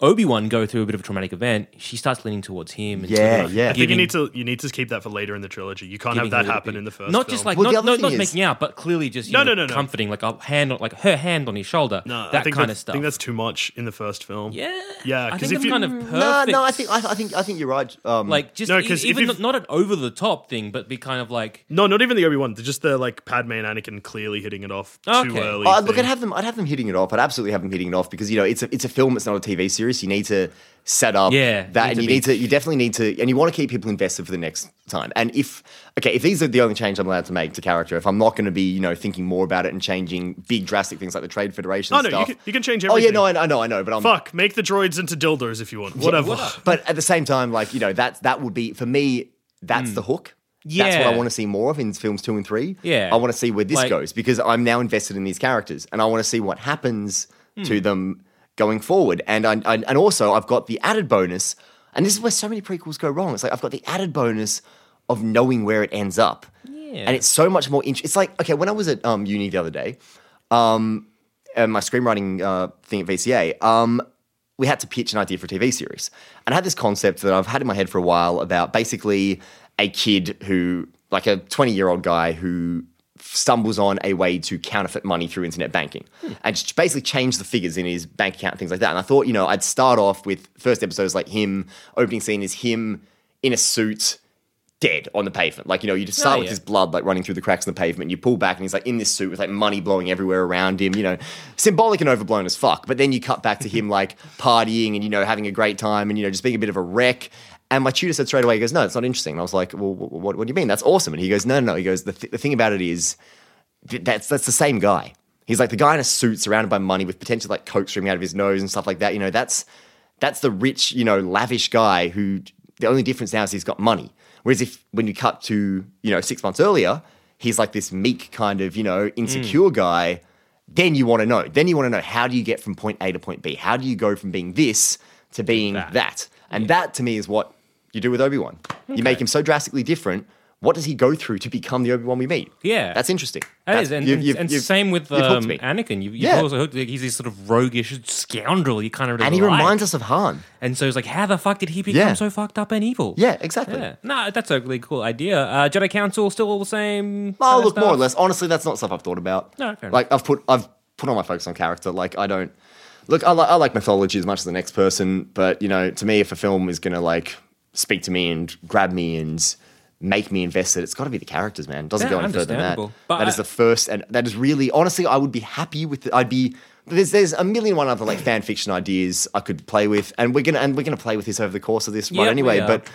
Speaker 3: Obi Wan go through a bit of a traumatic event, she starts leaning towards him. And sort
Speaker 4: Yeah,
Speaker 3: of
Speaker 4: yeah.
Speaker 5: I think you
Speaker 3: giving-
Speaker 5: need to you need to keep that for later in the trilogy. You can't have
Speaker 3: giving
Speaker 5: that
Speaker 3: her a
Speaker 5: happen
Speaker 3: bit-
Speaker 5: in the first.
Speaker 3: Not
Speaker 5: film.
Speaker 3: just like
Speaker 4: Well, the
Speaker 3: not,
Speaker 4: other
Speaker 3: not, not
Speaker 4: is-
Speaker 3: making out, but clearly just you
Speaker 5: No,
Speaker 3: know,
Speaker 5: no, no, no.
Speaker 3: comforting, like a hand, on, like her hand on his shoulder,
Speaker 5: no,
Speaker 3: that
Speaker 5: I think
Speaker 3: kind
Speaker 5: that's-
Speaker 3: of stuff.
Speaker 5: I think that's too much in the first film.
Speaker 3: yeah,
Speaker 5: Yeah,
Speaker 3: I
Speaker 5: 'cause
Speaker 3: think
Speaker 5: if
Speaker 3: it's
Speaker 5: you-
Speaker 3: kind of perfect.
Speaker 4: no, no. I think I, I think I think you're right. Um,
Speaker 3: like just
Speaker 5: No,
Speaker 3: e-
Speaker 5: 'cause if
Speaker 3: even
Speaker 5: you've-
Speaker 3: not an over the top thing, but be kind of like
Speaker 5: No, not even the Obi Wan. Just the like Padme and Anakin clearly hitting it off too early.
Speaker 4: Oh, look,
Speaker 5: thing.
Speaker 4: I'd have them. I'd have them hitting it off. I'd absolutely have them hitting it off because you know it's a it's a film. It's not a TV series. You need to set up
Speaker 3: Yeah,
Speaker 4: that, and you
Speaker 3: be-
Speaker 4: need to. You definitely need to, and you want to keep people invested for the next time. And if okay, if these are the only change I'm allowed to make to character, if I'm not going to be you know thinking more about it and changing big drastic things like the Trade Federation
Speaker 5: Oh no, you can, you can change
Speaker 4: oh
Speaker 5: everything.
Speaker 4: yeah, no, I, I know, I know, but I'm
Speaker 5: Fuck, make the droids into dildos if you want. Whatever.
Speaker 4: But at the same time, like you know, that that would be for me. That's the hook. Yeah. That's what I
Speaker 3: Hmm.
Speaker 4: Want to see more of in films two and three.
Speaker 3: Yeah.
Speaker 4: I want to see where this
Speaker 3: Like-
Speaker 4: goes because I'm now invested in these characters, and I want to see what happens
Speaker 3: Hmm.
Speaker 4: to them going forward. And I, I, and also, I've got the added bonus, and this is where so many prequels go wrong. It's like I've got the added bonus of knowing where it ends up,
Speaker 3: Yeah.
Speaker 4: and it's so much more. Int- it's like okay, when I was at um, uni the other day, um, and my screenwriting uh, thing at VCA, um, we had to pitch an idea for a TV series. And I had this concept that I've had in my head for a while about basically a kid who, like a 20 year old guy who stumbles on a way to counterfeit money through internet banking and just basically change the figures in his bank account and things like that. And I thought, you know, I'd start off with first episodes like him, opening scene is him in a suit dead on the pavement. Like, you know, you just start
Speaker 3: Oh,
Speaker 4: with his blood like running through the cracks in the pavement. And you pull back and he's like in this suit with like money blowing everywhere around him, you know, symbolic and overblown as fuck. But then you cut back to him like partying and, you know, having a great time and, you know, just being a bit of a wreck. And my tutor said straight away, he goes, no, it's not interesting. And I was like, well, what, what, do you mean? That's awesome. And he goes, no, no, no. He goes, the, th- the thing about it is th- that's, that's the same guy. He's like the guy in a suit surrounded by money with potential like coke streaming out of his nose and stuff like that. You know, that's, that's the rich, you know, lavish guy who the only difference now is he's got money. Whereas if when you cut to, you know, six months earlier, he's like this meek kind of, you know, mm. insecure guy, then you want to know. Then you want to know how do you get from point A to point B? How do you go from being this to being that? And that to me is what you do with Obi-Wan. You make him so drastically different. What does he go through to become the Obi-Wan we meet?
Speaker 3: Yeah.
Speaker 4: That's interesting.
Speaker 3: That
Speaker 4: That's-
Speaker 3: is, and,
Speaker 4: you've- you've-
Speaker 3: and
Speaker 4: you've-
Speaker 3: same with um. Anakin. You've,
Speaker 4: Yeah.
Speaker 3: also hooked, he's this sort of roguish scoundrel. You kind of really
Speaker 4: And he
Speaker 3: like.
Speaker 4: reminds us of Han.
Speaker 3: And so it's like, how the fuck did he become
Speaker 4: Yeah.
Speaker 3: so fucked up and evil?
Speaker 4: Yeah, exactly.
Speaker 3: Yeah. No, that's a really cool idea. Uh, Jedi Council still all the same.
Speaker 4: Oh, look, more or less. Honestly, that's not stuff I've thought about.
Speaker 3: No, fair
Speaker 4: Like I've put I've put all my focus on character. Like I don't look. I, li- I like mythology as much as the next person, but you know, to me, if a film is gonna like speak to me and grab me and make me invested, it's got to be the characters, man. It doesn't
Speaker 3: Yeah,
Speaker 4: go any further than that.
Speaker 3: But
Speaker 4: that is the first, and that is really honestly, I would be happy with. The, I'd be. There's there's a million one other like fan fiction ideas I could play with, and we're gonna and we're gonna play with this over the course of this run
Speaker 3: we
Speaker 4: anyway. But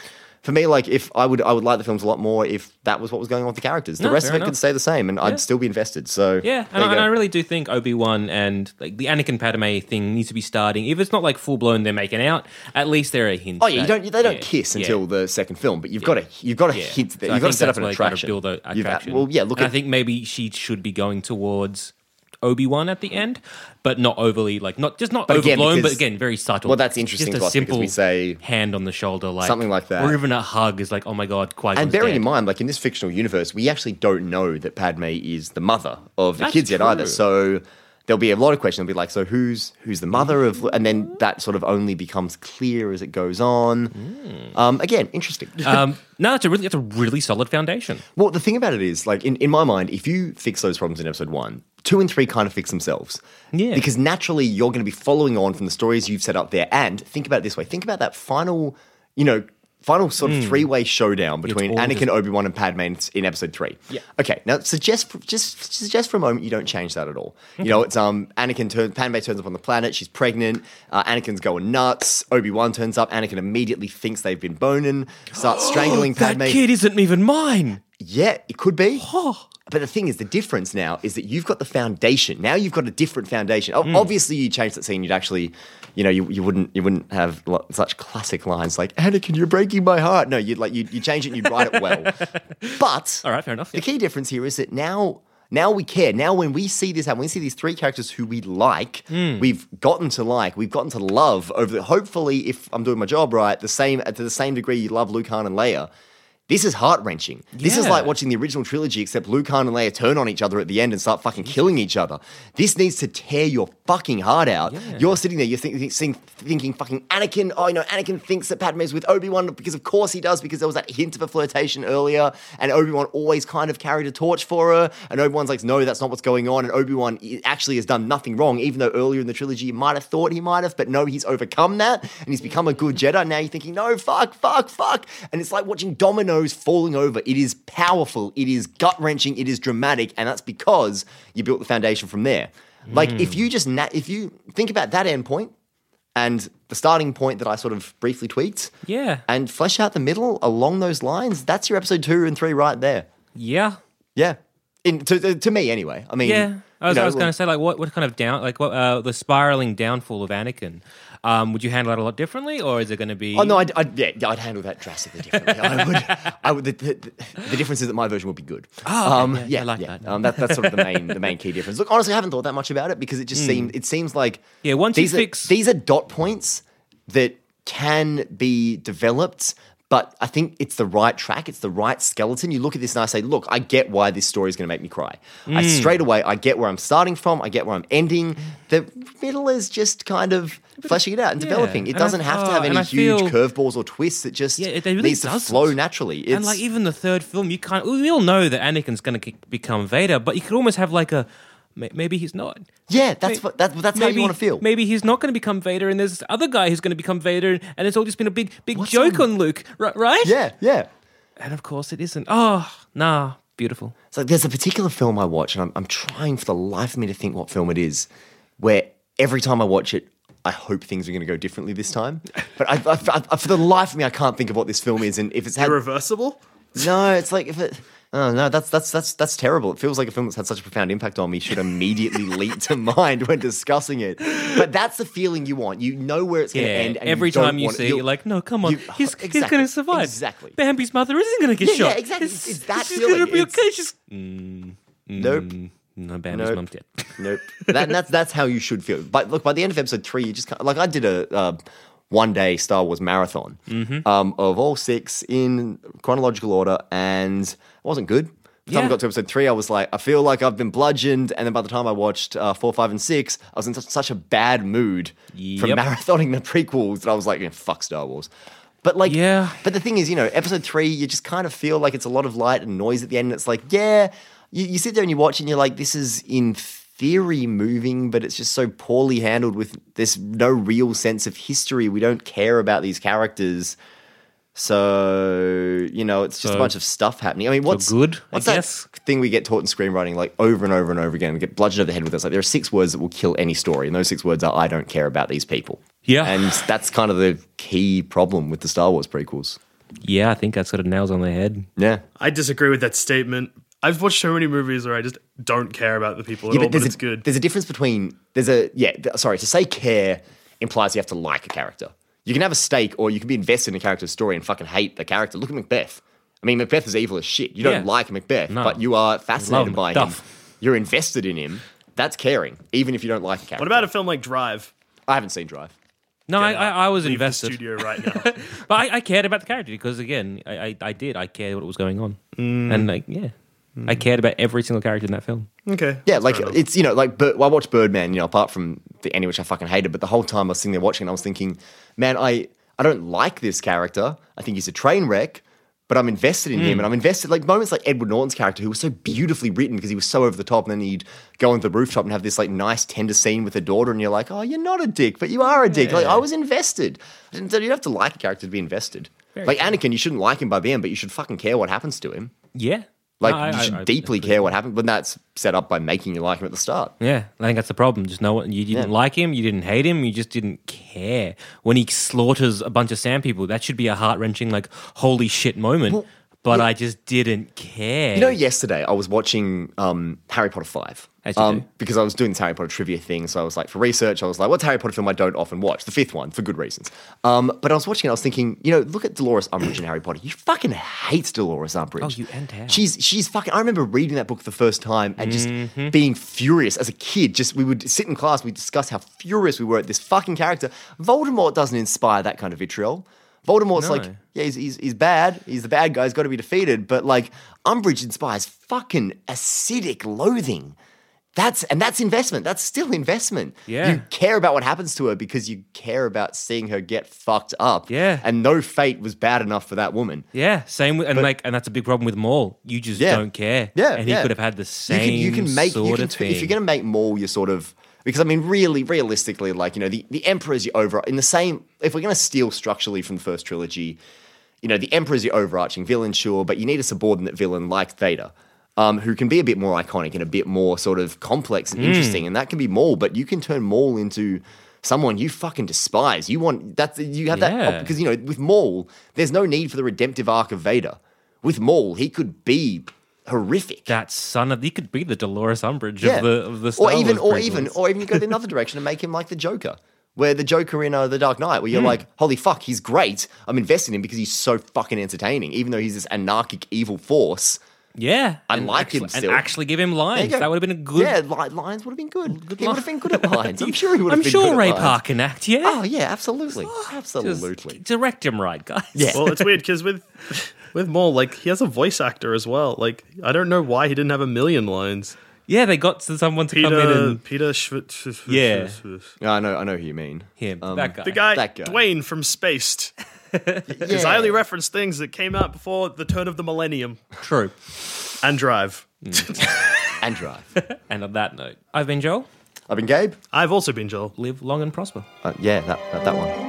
Speaker 4: for me, like if I would I would like the films a lot more if that was what was going on with the characters. The rest of it
Speaker 3: enough.
Speaker 4: could stay the same, and
Speaker 3: Yeah.
Speaker 4: I'd still be invested. So
Speaker 3: Yeah, and, I, and. I really do think Obi Wan and like the Anakin Padme thing needs to be starting. If it's not like full blown, they're making out. At least there are hints.
Speaker 4: Oh yeah, you don't. They don't
Speaker 3: yeah,
Speaker 4: kiss
Speaker 3: yeah.
Speaker 4: until the second film, but you've got to you've got to
Speaker 3: Yeah.
Speaker 4: hint that
Speaker 3: So
Speaker 4: you've got to set up an
Speaker 3: why they gotta
Speaker 4: attraction.
Speaker 3: Build a
Speaker 4: You've-
Speaker 3: attraction.
Speaker 4: well, yeah. Look at
Speaker 3: I think maybe she should be going towards Obi Wan at the end, but not overly like not just not
Speaker 4: But again,
Speaker 3: overblown, but again very subtle.
Speaker 4: Well, that's interesting
Speaker 3: Just a simple
Speaker 4: we say-
Speaker 3: hand on the shoulder, like
Speaker 4: Something like that.
Speaker 3: or even a hug is like, oh my god, quite.
Speaker 4: And bearing in mind, like in this fictional universe, we actually don't know that Padme is the mother of the
Speaker 3: That's
Speaker 4: kids yet either. So there'll be a lot of questions. They'll be like, so who's who's the mother of? And then that sort of only becomes clear as it goes on. Um, again, interesting.
Speaker 3: um, no, it's a really, it's a really solid foundation.
Speaker 4: Well, the thing about it is, like in, in my mind, if you fix those problems in episode one, two and three kind of fix themselves.
Speaker 3: Yeah.
Speaker 4: Because naturally you're going to be following on from the stories you've set up there. And think about it this way: think about that final, you know, final sort of three way showdown between. Anakin,
Speaker 3: just-
Speaker 4: Obi Wan, and Padme in, episode three.
Speaker 3: Yeah.
Speaker 4: Okay. Now suggest just suggest for a moment you don't change that at all. You know, it's um Anakin turns Padme turns up on the planet. She's pregnant. Uh, Anakin's going nuts. Obi Wan turns up. Anakin immediately thinks they've been boning. Starts strangling
Speaker 3: that kid isn't even mine.
Speaker 4: Yeah, it could be. But the thing is, the difference now is that you've got the foundation. Now you've got a different foundation. O- Obviously, you change that scene, you'd actually, you know, you, you wouldn't you wouldn't have lo- such classic lines like "Anakin, you're breaking my heart." No, you'd like you you change it and you'd write it well. But
Speaker 3: All right, fair enough.
Speaker 4: the
Speaker 3: yeah.
Speaker 4: key difference here is that now. Now we care. Now, when we see this happen, when we see these three characters who we like,
Speaker 3: Hmm.
Speaker 4: we've gotten to like, we've gotten to love over. The, hopefully, if I'm doing my job right, the same to the same degree you love Luke Han and Leia. This is heart wrenching. This is like watching the original trilogy, except Luke Han and Leia turn on each other at the end and start fucking killing each other. This needs to tear your fucking heart out. You're sitting there, you're think, think, thinking, fucking Anakin. Oh, you know, Anakin thinks that Padme's with Obi Wan because, of course, he does because there was that hint of a flirtation earlier, and Obi Wan always kind of carried a torch for her. And Obi Wan's like, no, that's not what's going on. And Obi Wan actually has done nothing wrong, even though earlier in the trilogy you might have thought he might have, but no, he's overcome that and he's become a good Jedi. Now you're thinking, no, fuck, fuck, fuck. And it's like watching dominoes falling over. It is powerful, it is gut wrenching, it is dramatic, and that's because you built the foundation from there. Like if you just na- if you think about that endpoint point and the starting point that I sort of briefly tweaked,
Speaker 3: Yeah.
Speaker 4: and flesh out the middle along those lines, that's your episode two and three right there.
Speaker 3: Yeah.
Speaker 4: Yeah, in to, to me anyway. I mean,
Speaker 3: Yeah, I was,
Speaker 4: you know,
Speaker 3: was going to say like what what kind of down like what uh, the spiraling downfall of Anakin. Um, would you handle that a lot differently, or is it going to be?
Speaker 4: Oh no, I'd, I'd yeah, I'd handle that drastically differently. I would, I would. The, the, the difference is that my version would be good.
Speaker 3: Oh,
Speaker 4: um,
Speaker 3: okay, yeah, I like that.
Speaker 4: Um, that. That's sort of the main, the main key difference. Look, honestly, I haven't thought that much about it because it just seems, it seems like.
Speaker 3: Yeah, once you
Speaker 4: these are,
Speaker 3: fix-
Speaker 4: these are dot points that can be developed. But I think it's the right track. It's the right skeleton. You look at this and I say, look, I get why this story is going to make me cry. I
Speaker 3: Hmm.
Speaker 4: straight away, I get where I'm starting from. I get where I'm ending. The middle is just kind of fleshing it out and
Speaker 3: Yeah.
Speaker 4: developing. It
Speaker 3: And
Speaker 4: doesn't have to have any huge curveballs or twists. It just
Speaker 3: Yeah, it really
Speaker 4: needs
Speaker 3: doesn't.
Speaker 4: flow naturally. It's,
Speaker 3: and like even the third film, you can't. We all know that Anakin's going to become Vader, but you could almost have like a maybe he's not.
Speaker 4: yeah, that's
Speaker 3: May-
Speaker 4: what, that, that's how you want to feel.
Speaker 3: Maybe he's not going to become Vader, and there's this other guy who's going to become Vader, and it's all just been a big, big
Speaker 4: What's
Speaker 3: joke
Speaker 4: on-
Speaker 3: on Luke, right? Right?
Speaker 4: Yeah, yeah.
Speaker 3: And of course, it isn't. Oh, nah, beautiful.
Speaker 4: So there's a particular film I watch, and I'm, I'm trying for the life of me to think what film it is, where every time I watch it, I hope things are going to go differently this time. But I, I, I, for the life of me, I can't think of what this film is, and if it's had
Speaker 5: Irreversible?
Speaker 4: no, it's like if it. Oh no, that's that's that's that's terrible. It feels like a film that's had such a profound impact on me should immediately leap to mind when discussing it. But that's the feeling you want. You know where it's going to
Speaker 3: Yeah.
Speaker 4: end. And
Speaker 3: Every
Speaker 4: don't
Speaker 3: time you see
Speaker 4: it.
Speaker 3: you're like, no, come on,
Speaker 4: you-
Speaker 3: he's he's going to survive.
Speaker 4: Exactly.
Speaker 3: Bambi's mother isn't going to get
Speaker 4: Yeah, yeah,
Speaker 3: shot.
Speaker 4: exactly.
Speaker 3: It's,
Speaker 4: It's that
Speaker 3: she's going to be
Speaker 4: It's-
Speaker 3: okay. She's mm,
Speaker 4: Nope.
Speaker 3: mm, no, Bambi's
Speaker 4: Nope.
Speaker 3: mom's dead.
Speaker 4: Nope. That, that's that's how you should feel. But look, by the end of episode three, you just like I did a uh, one day Star Wars marathon
Speaker 3: Mm-hmm.
Speaker 4: um, of all six in chronological order, and it wasn't good. By the time I got to episode three, I was like, I feel like I've been bludgeoned. And then by the time I watched uh, four, five, and six, I was in such, a bad mood from marathoning the prequels that I was like, yeah, fuck Star Wars. But like,
Speaker 3: Yeah.
Speaker 4: But the thing is, you know, episode three, you just kind of feel like it's a lot of light and noise at the end. And it's like, yeah, you, you sit there and you watch and you're like, this is in theory moving, but it's just so poorly handled with there's no real sense of history. We don't care about these characters. So, you know, it's just a bunch of stuff happening. I mean, what's
Speaker 3: good, I
Speaker 4: What's
Speaker 3: guess?
Speaker 4: that thing we get taught in screenwriting like over and over and over again? We get bludgeoned over the head with this. Like there are six words that will kill any story, and those six words are "I don't care about these people."
Speaker 3: Yeah.
Speaker 4: and that's kind of the key problem with the Star Wars prequels.
Speaker 3: Yeah, I think that sort of nails on the head.
Speaker 4: Yeah,
Speaker 5: I disagree with that statement. I've watched so many movies where I just don't care about the people at
Speaker 4: yeah,
Speaker 5: all, but,
Speaker 4: there's
Speaker 5: it's
Speaker 4: a,
Speaker 5: good.
Speaker 4: There's a difference between there's a yeah. th- sorry, to say care implies you have to like a character. You can have a stake, or you can be invested in a character's story and fucking hate the character. Look at Macbeth. I mean, Macbeth is evil as shit. You don't
Speaker 3: Yeah.
Speaker 4: like Macbeth,
Speaker 3: No.
Speaker 4: but you are fascinated
Speaker 3: Love
Speaker 4: by him. You're invested in him. that's caring, even if you don't like a character.
Speaker 5: What about a film like Drive?
Speaker 4: I haven't seen Drive.
Speaker 3: No, I, I. I was
Speaker 5: Leave
Speaker 3: invested.
Speaker 5: The studio right now.
Speaker 3: But I, I cared about the character because, again, I, I, I did. I cared what was going on.
Speaker 5: Mm.
Speaker 3: And, like, yeah, I hmm. cared about every single character in that film.
Speaker 5: okay.
Speaker 4: Yeah,
Speaker 5: that's
Speaker 4: like it's you know like Bir- well, I watched Birdman, you know, apart from the ending which I fucking hated, but the whole time I was sitting there watching, it, I was thinking, man, I I don't like this character. I think he's a train wreck, but I'm invested in him, hmm. and I'm invested like moments like Edward Norton's character, who was so beautifully written because he was so over the top, and then he'd go on the rooftop and have this like nice tender scene with a daughter, and you're like, oh, you're not a dick, but you are a dick. Like I was invested. I didn't you don't have to like a character to be invested. like Anakin, you shouldn't like him by the end, but you should fucking care what happens to him.
Speaker 3: Yeah.
Speaker 4: Like
Speaker 3: No, I-
Speaker 4: you should
Speaker 3: I-
Speaker 4: deeply care what happened, but that's set up by making you like him at the start.
Speaker 3: Yeah, I think that's the problem. Just know what you didn't
Speaker 4: Yeah.
Speaker 3: like him, you didn't hate him, you just didn't care. When he slaughters a bunch of sand people, that should be a heart wrenching, like holy shit moment. But I just didn't care.
Speaker 4: You know, yesterday I was watching um, Harry Potter 5.
Speaker 3: As you
Speaker 4: um. Because I was doing this Harry Potter trivia thing. So I was like, for research, I was like, what's Harry Potter film I don't often watch? The fifth one, for good reasons. Um, but I was watching it, I was thinking, you know, look at Dolores Umbridge in Harry Potter. You fucking hate Dolores Umbridge.
Speaker 3: Oh, you and how?
Speaker 4: She's, she's fucking, I remember reading that book the first time and just
Speaker 3: Mm-hmm.
Speaker 4: being furious as a kid. Just, we would sit in class, we'd discuss how furious we were at this fucking character. Voldemort doesn't inspire that kind of vitriol. Voldemort's
Speaker 3: No.
Speaker 4: like, yeah, he's, he's, he's bad. He's the bad guy. He's got to be defeated. But like, Umbridge inspires fucking acidic loathing. That's and that's investment. That's still investment.
Speaker 3: Yeah.
Speaker 4: You care about what happens to her because you care about seeing her get fucked up.
Speaker 3: Yeah.
Speaker 4: And no fate was bad enough for that woman.
Speaker 3: Yeah, same with, and like, and that's a big problem with Maul. You just
Speaker 4: Yeah.
Speaker 3: don't care.
Speaker 4: Yeah.
Speaker 3: and he
Speaker 4: yeah.
Speaker 3: could have had the
Speaker 4: You
Speaker 3: same.
Speaker 4: can, you can make
Speaker 3: sort
Speaker 4: you can,
Speaker 3: of thing.
Speaker 4: if you're going to make Maul your sort of because I mean really realistically like you know the the Emperor's your over in the same if we're going to steal structurally from the first trilogy, you know the Emperor's your overarching villain sure, but you need a subordinate villain like Vader. Um, who can be a bit more iconic and a bit more sort of complex and interesting, and that can be Maul. But you can turn Maul into someone you fucking despise. You want that's you have
Speaker 3: Yeah.
Speaker 4: that because you know with Maul, there's no need for the redemptive arc of Vader. With Maul, he could be horrific.
Speaker 3: that son of he could be the Dolores Umbridge of the of the
Speaker 4: or even,
Speaker 3: Wars
Speaker 4: or even, or even go the other direction and make him like the Joker, where the Joker in uh, the Dark Knight, where you're like, holy fuck, he's great. I'm invested in him because he's so fucking entertaining, even though he's this anarchic evil force.
Speaker 3: Yeah,
Speaker 4: I
Speaker 3: and
Speaker 4: like
Speaker 3: actually,
Speaker 4: him
Speaker 3: and
Speaker 4: still.
Speaker 3: actually give him lines.
Speaker 4: go.
Speaker 3: That would have been a good.
Speaker 4: Yeah, li- lines would have been good. he
Speaker 3: line.
Speaker 4: would have been good at lines. I'm sure he would have been I'm
Speaker 3: sure
Speaker 4: good at
Speaker 3: Ray
Speaker 4: lines.
Speaker 3: Park can act. Yeah,
Speaker 4: Oh yeah, absolutely,
Speaker 3: Just
Speaker 4: absolutely.
Speaker 3: direct him right, guys.
Speaker 4: Yeah.
Speaker 5: well, it's weird because with with Maul, like he has a voice actor as well. Like I don't know why he didn't have a million lines.
Speaker 3: yeah. They got someone to come in
Speaker 5: Peter
Speaker 3: and
Speaker 5: Peter Schw- Schw- Schw-
Speaker 3: Yeah.
Speaker 5: Schw-
Speaker 4: Yeah, I know, I know who you mean.
Speaker 3: him
Speaker 4: Um,
Speaker 3: that guy.
Speaker 5: the guy,
Speaker 4: That guy.
Speaker 5: Duane from Spaced. Because I only reference things that came out before the turn of the millennium
Speaker 3: True.
Speaker 5: and Drive.
Speaker 4: And Drive.
Speaker 3: And on that note, I've been Joel.
Speaker 4: I've been Gabe.
Speaker 5: I've also been Joel.
Speaker 3: Live long and prosper.
Speaker 4: Uh, yeah, that, that that one.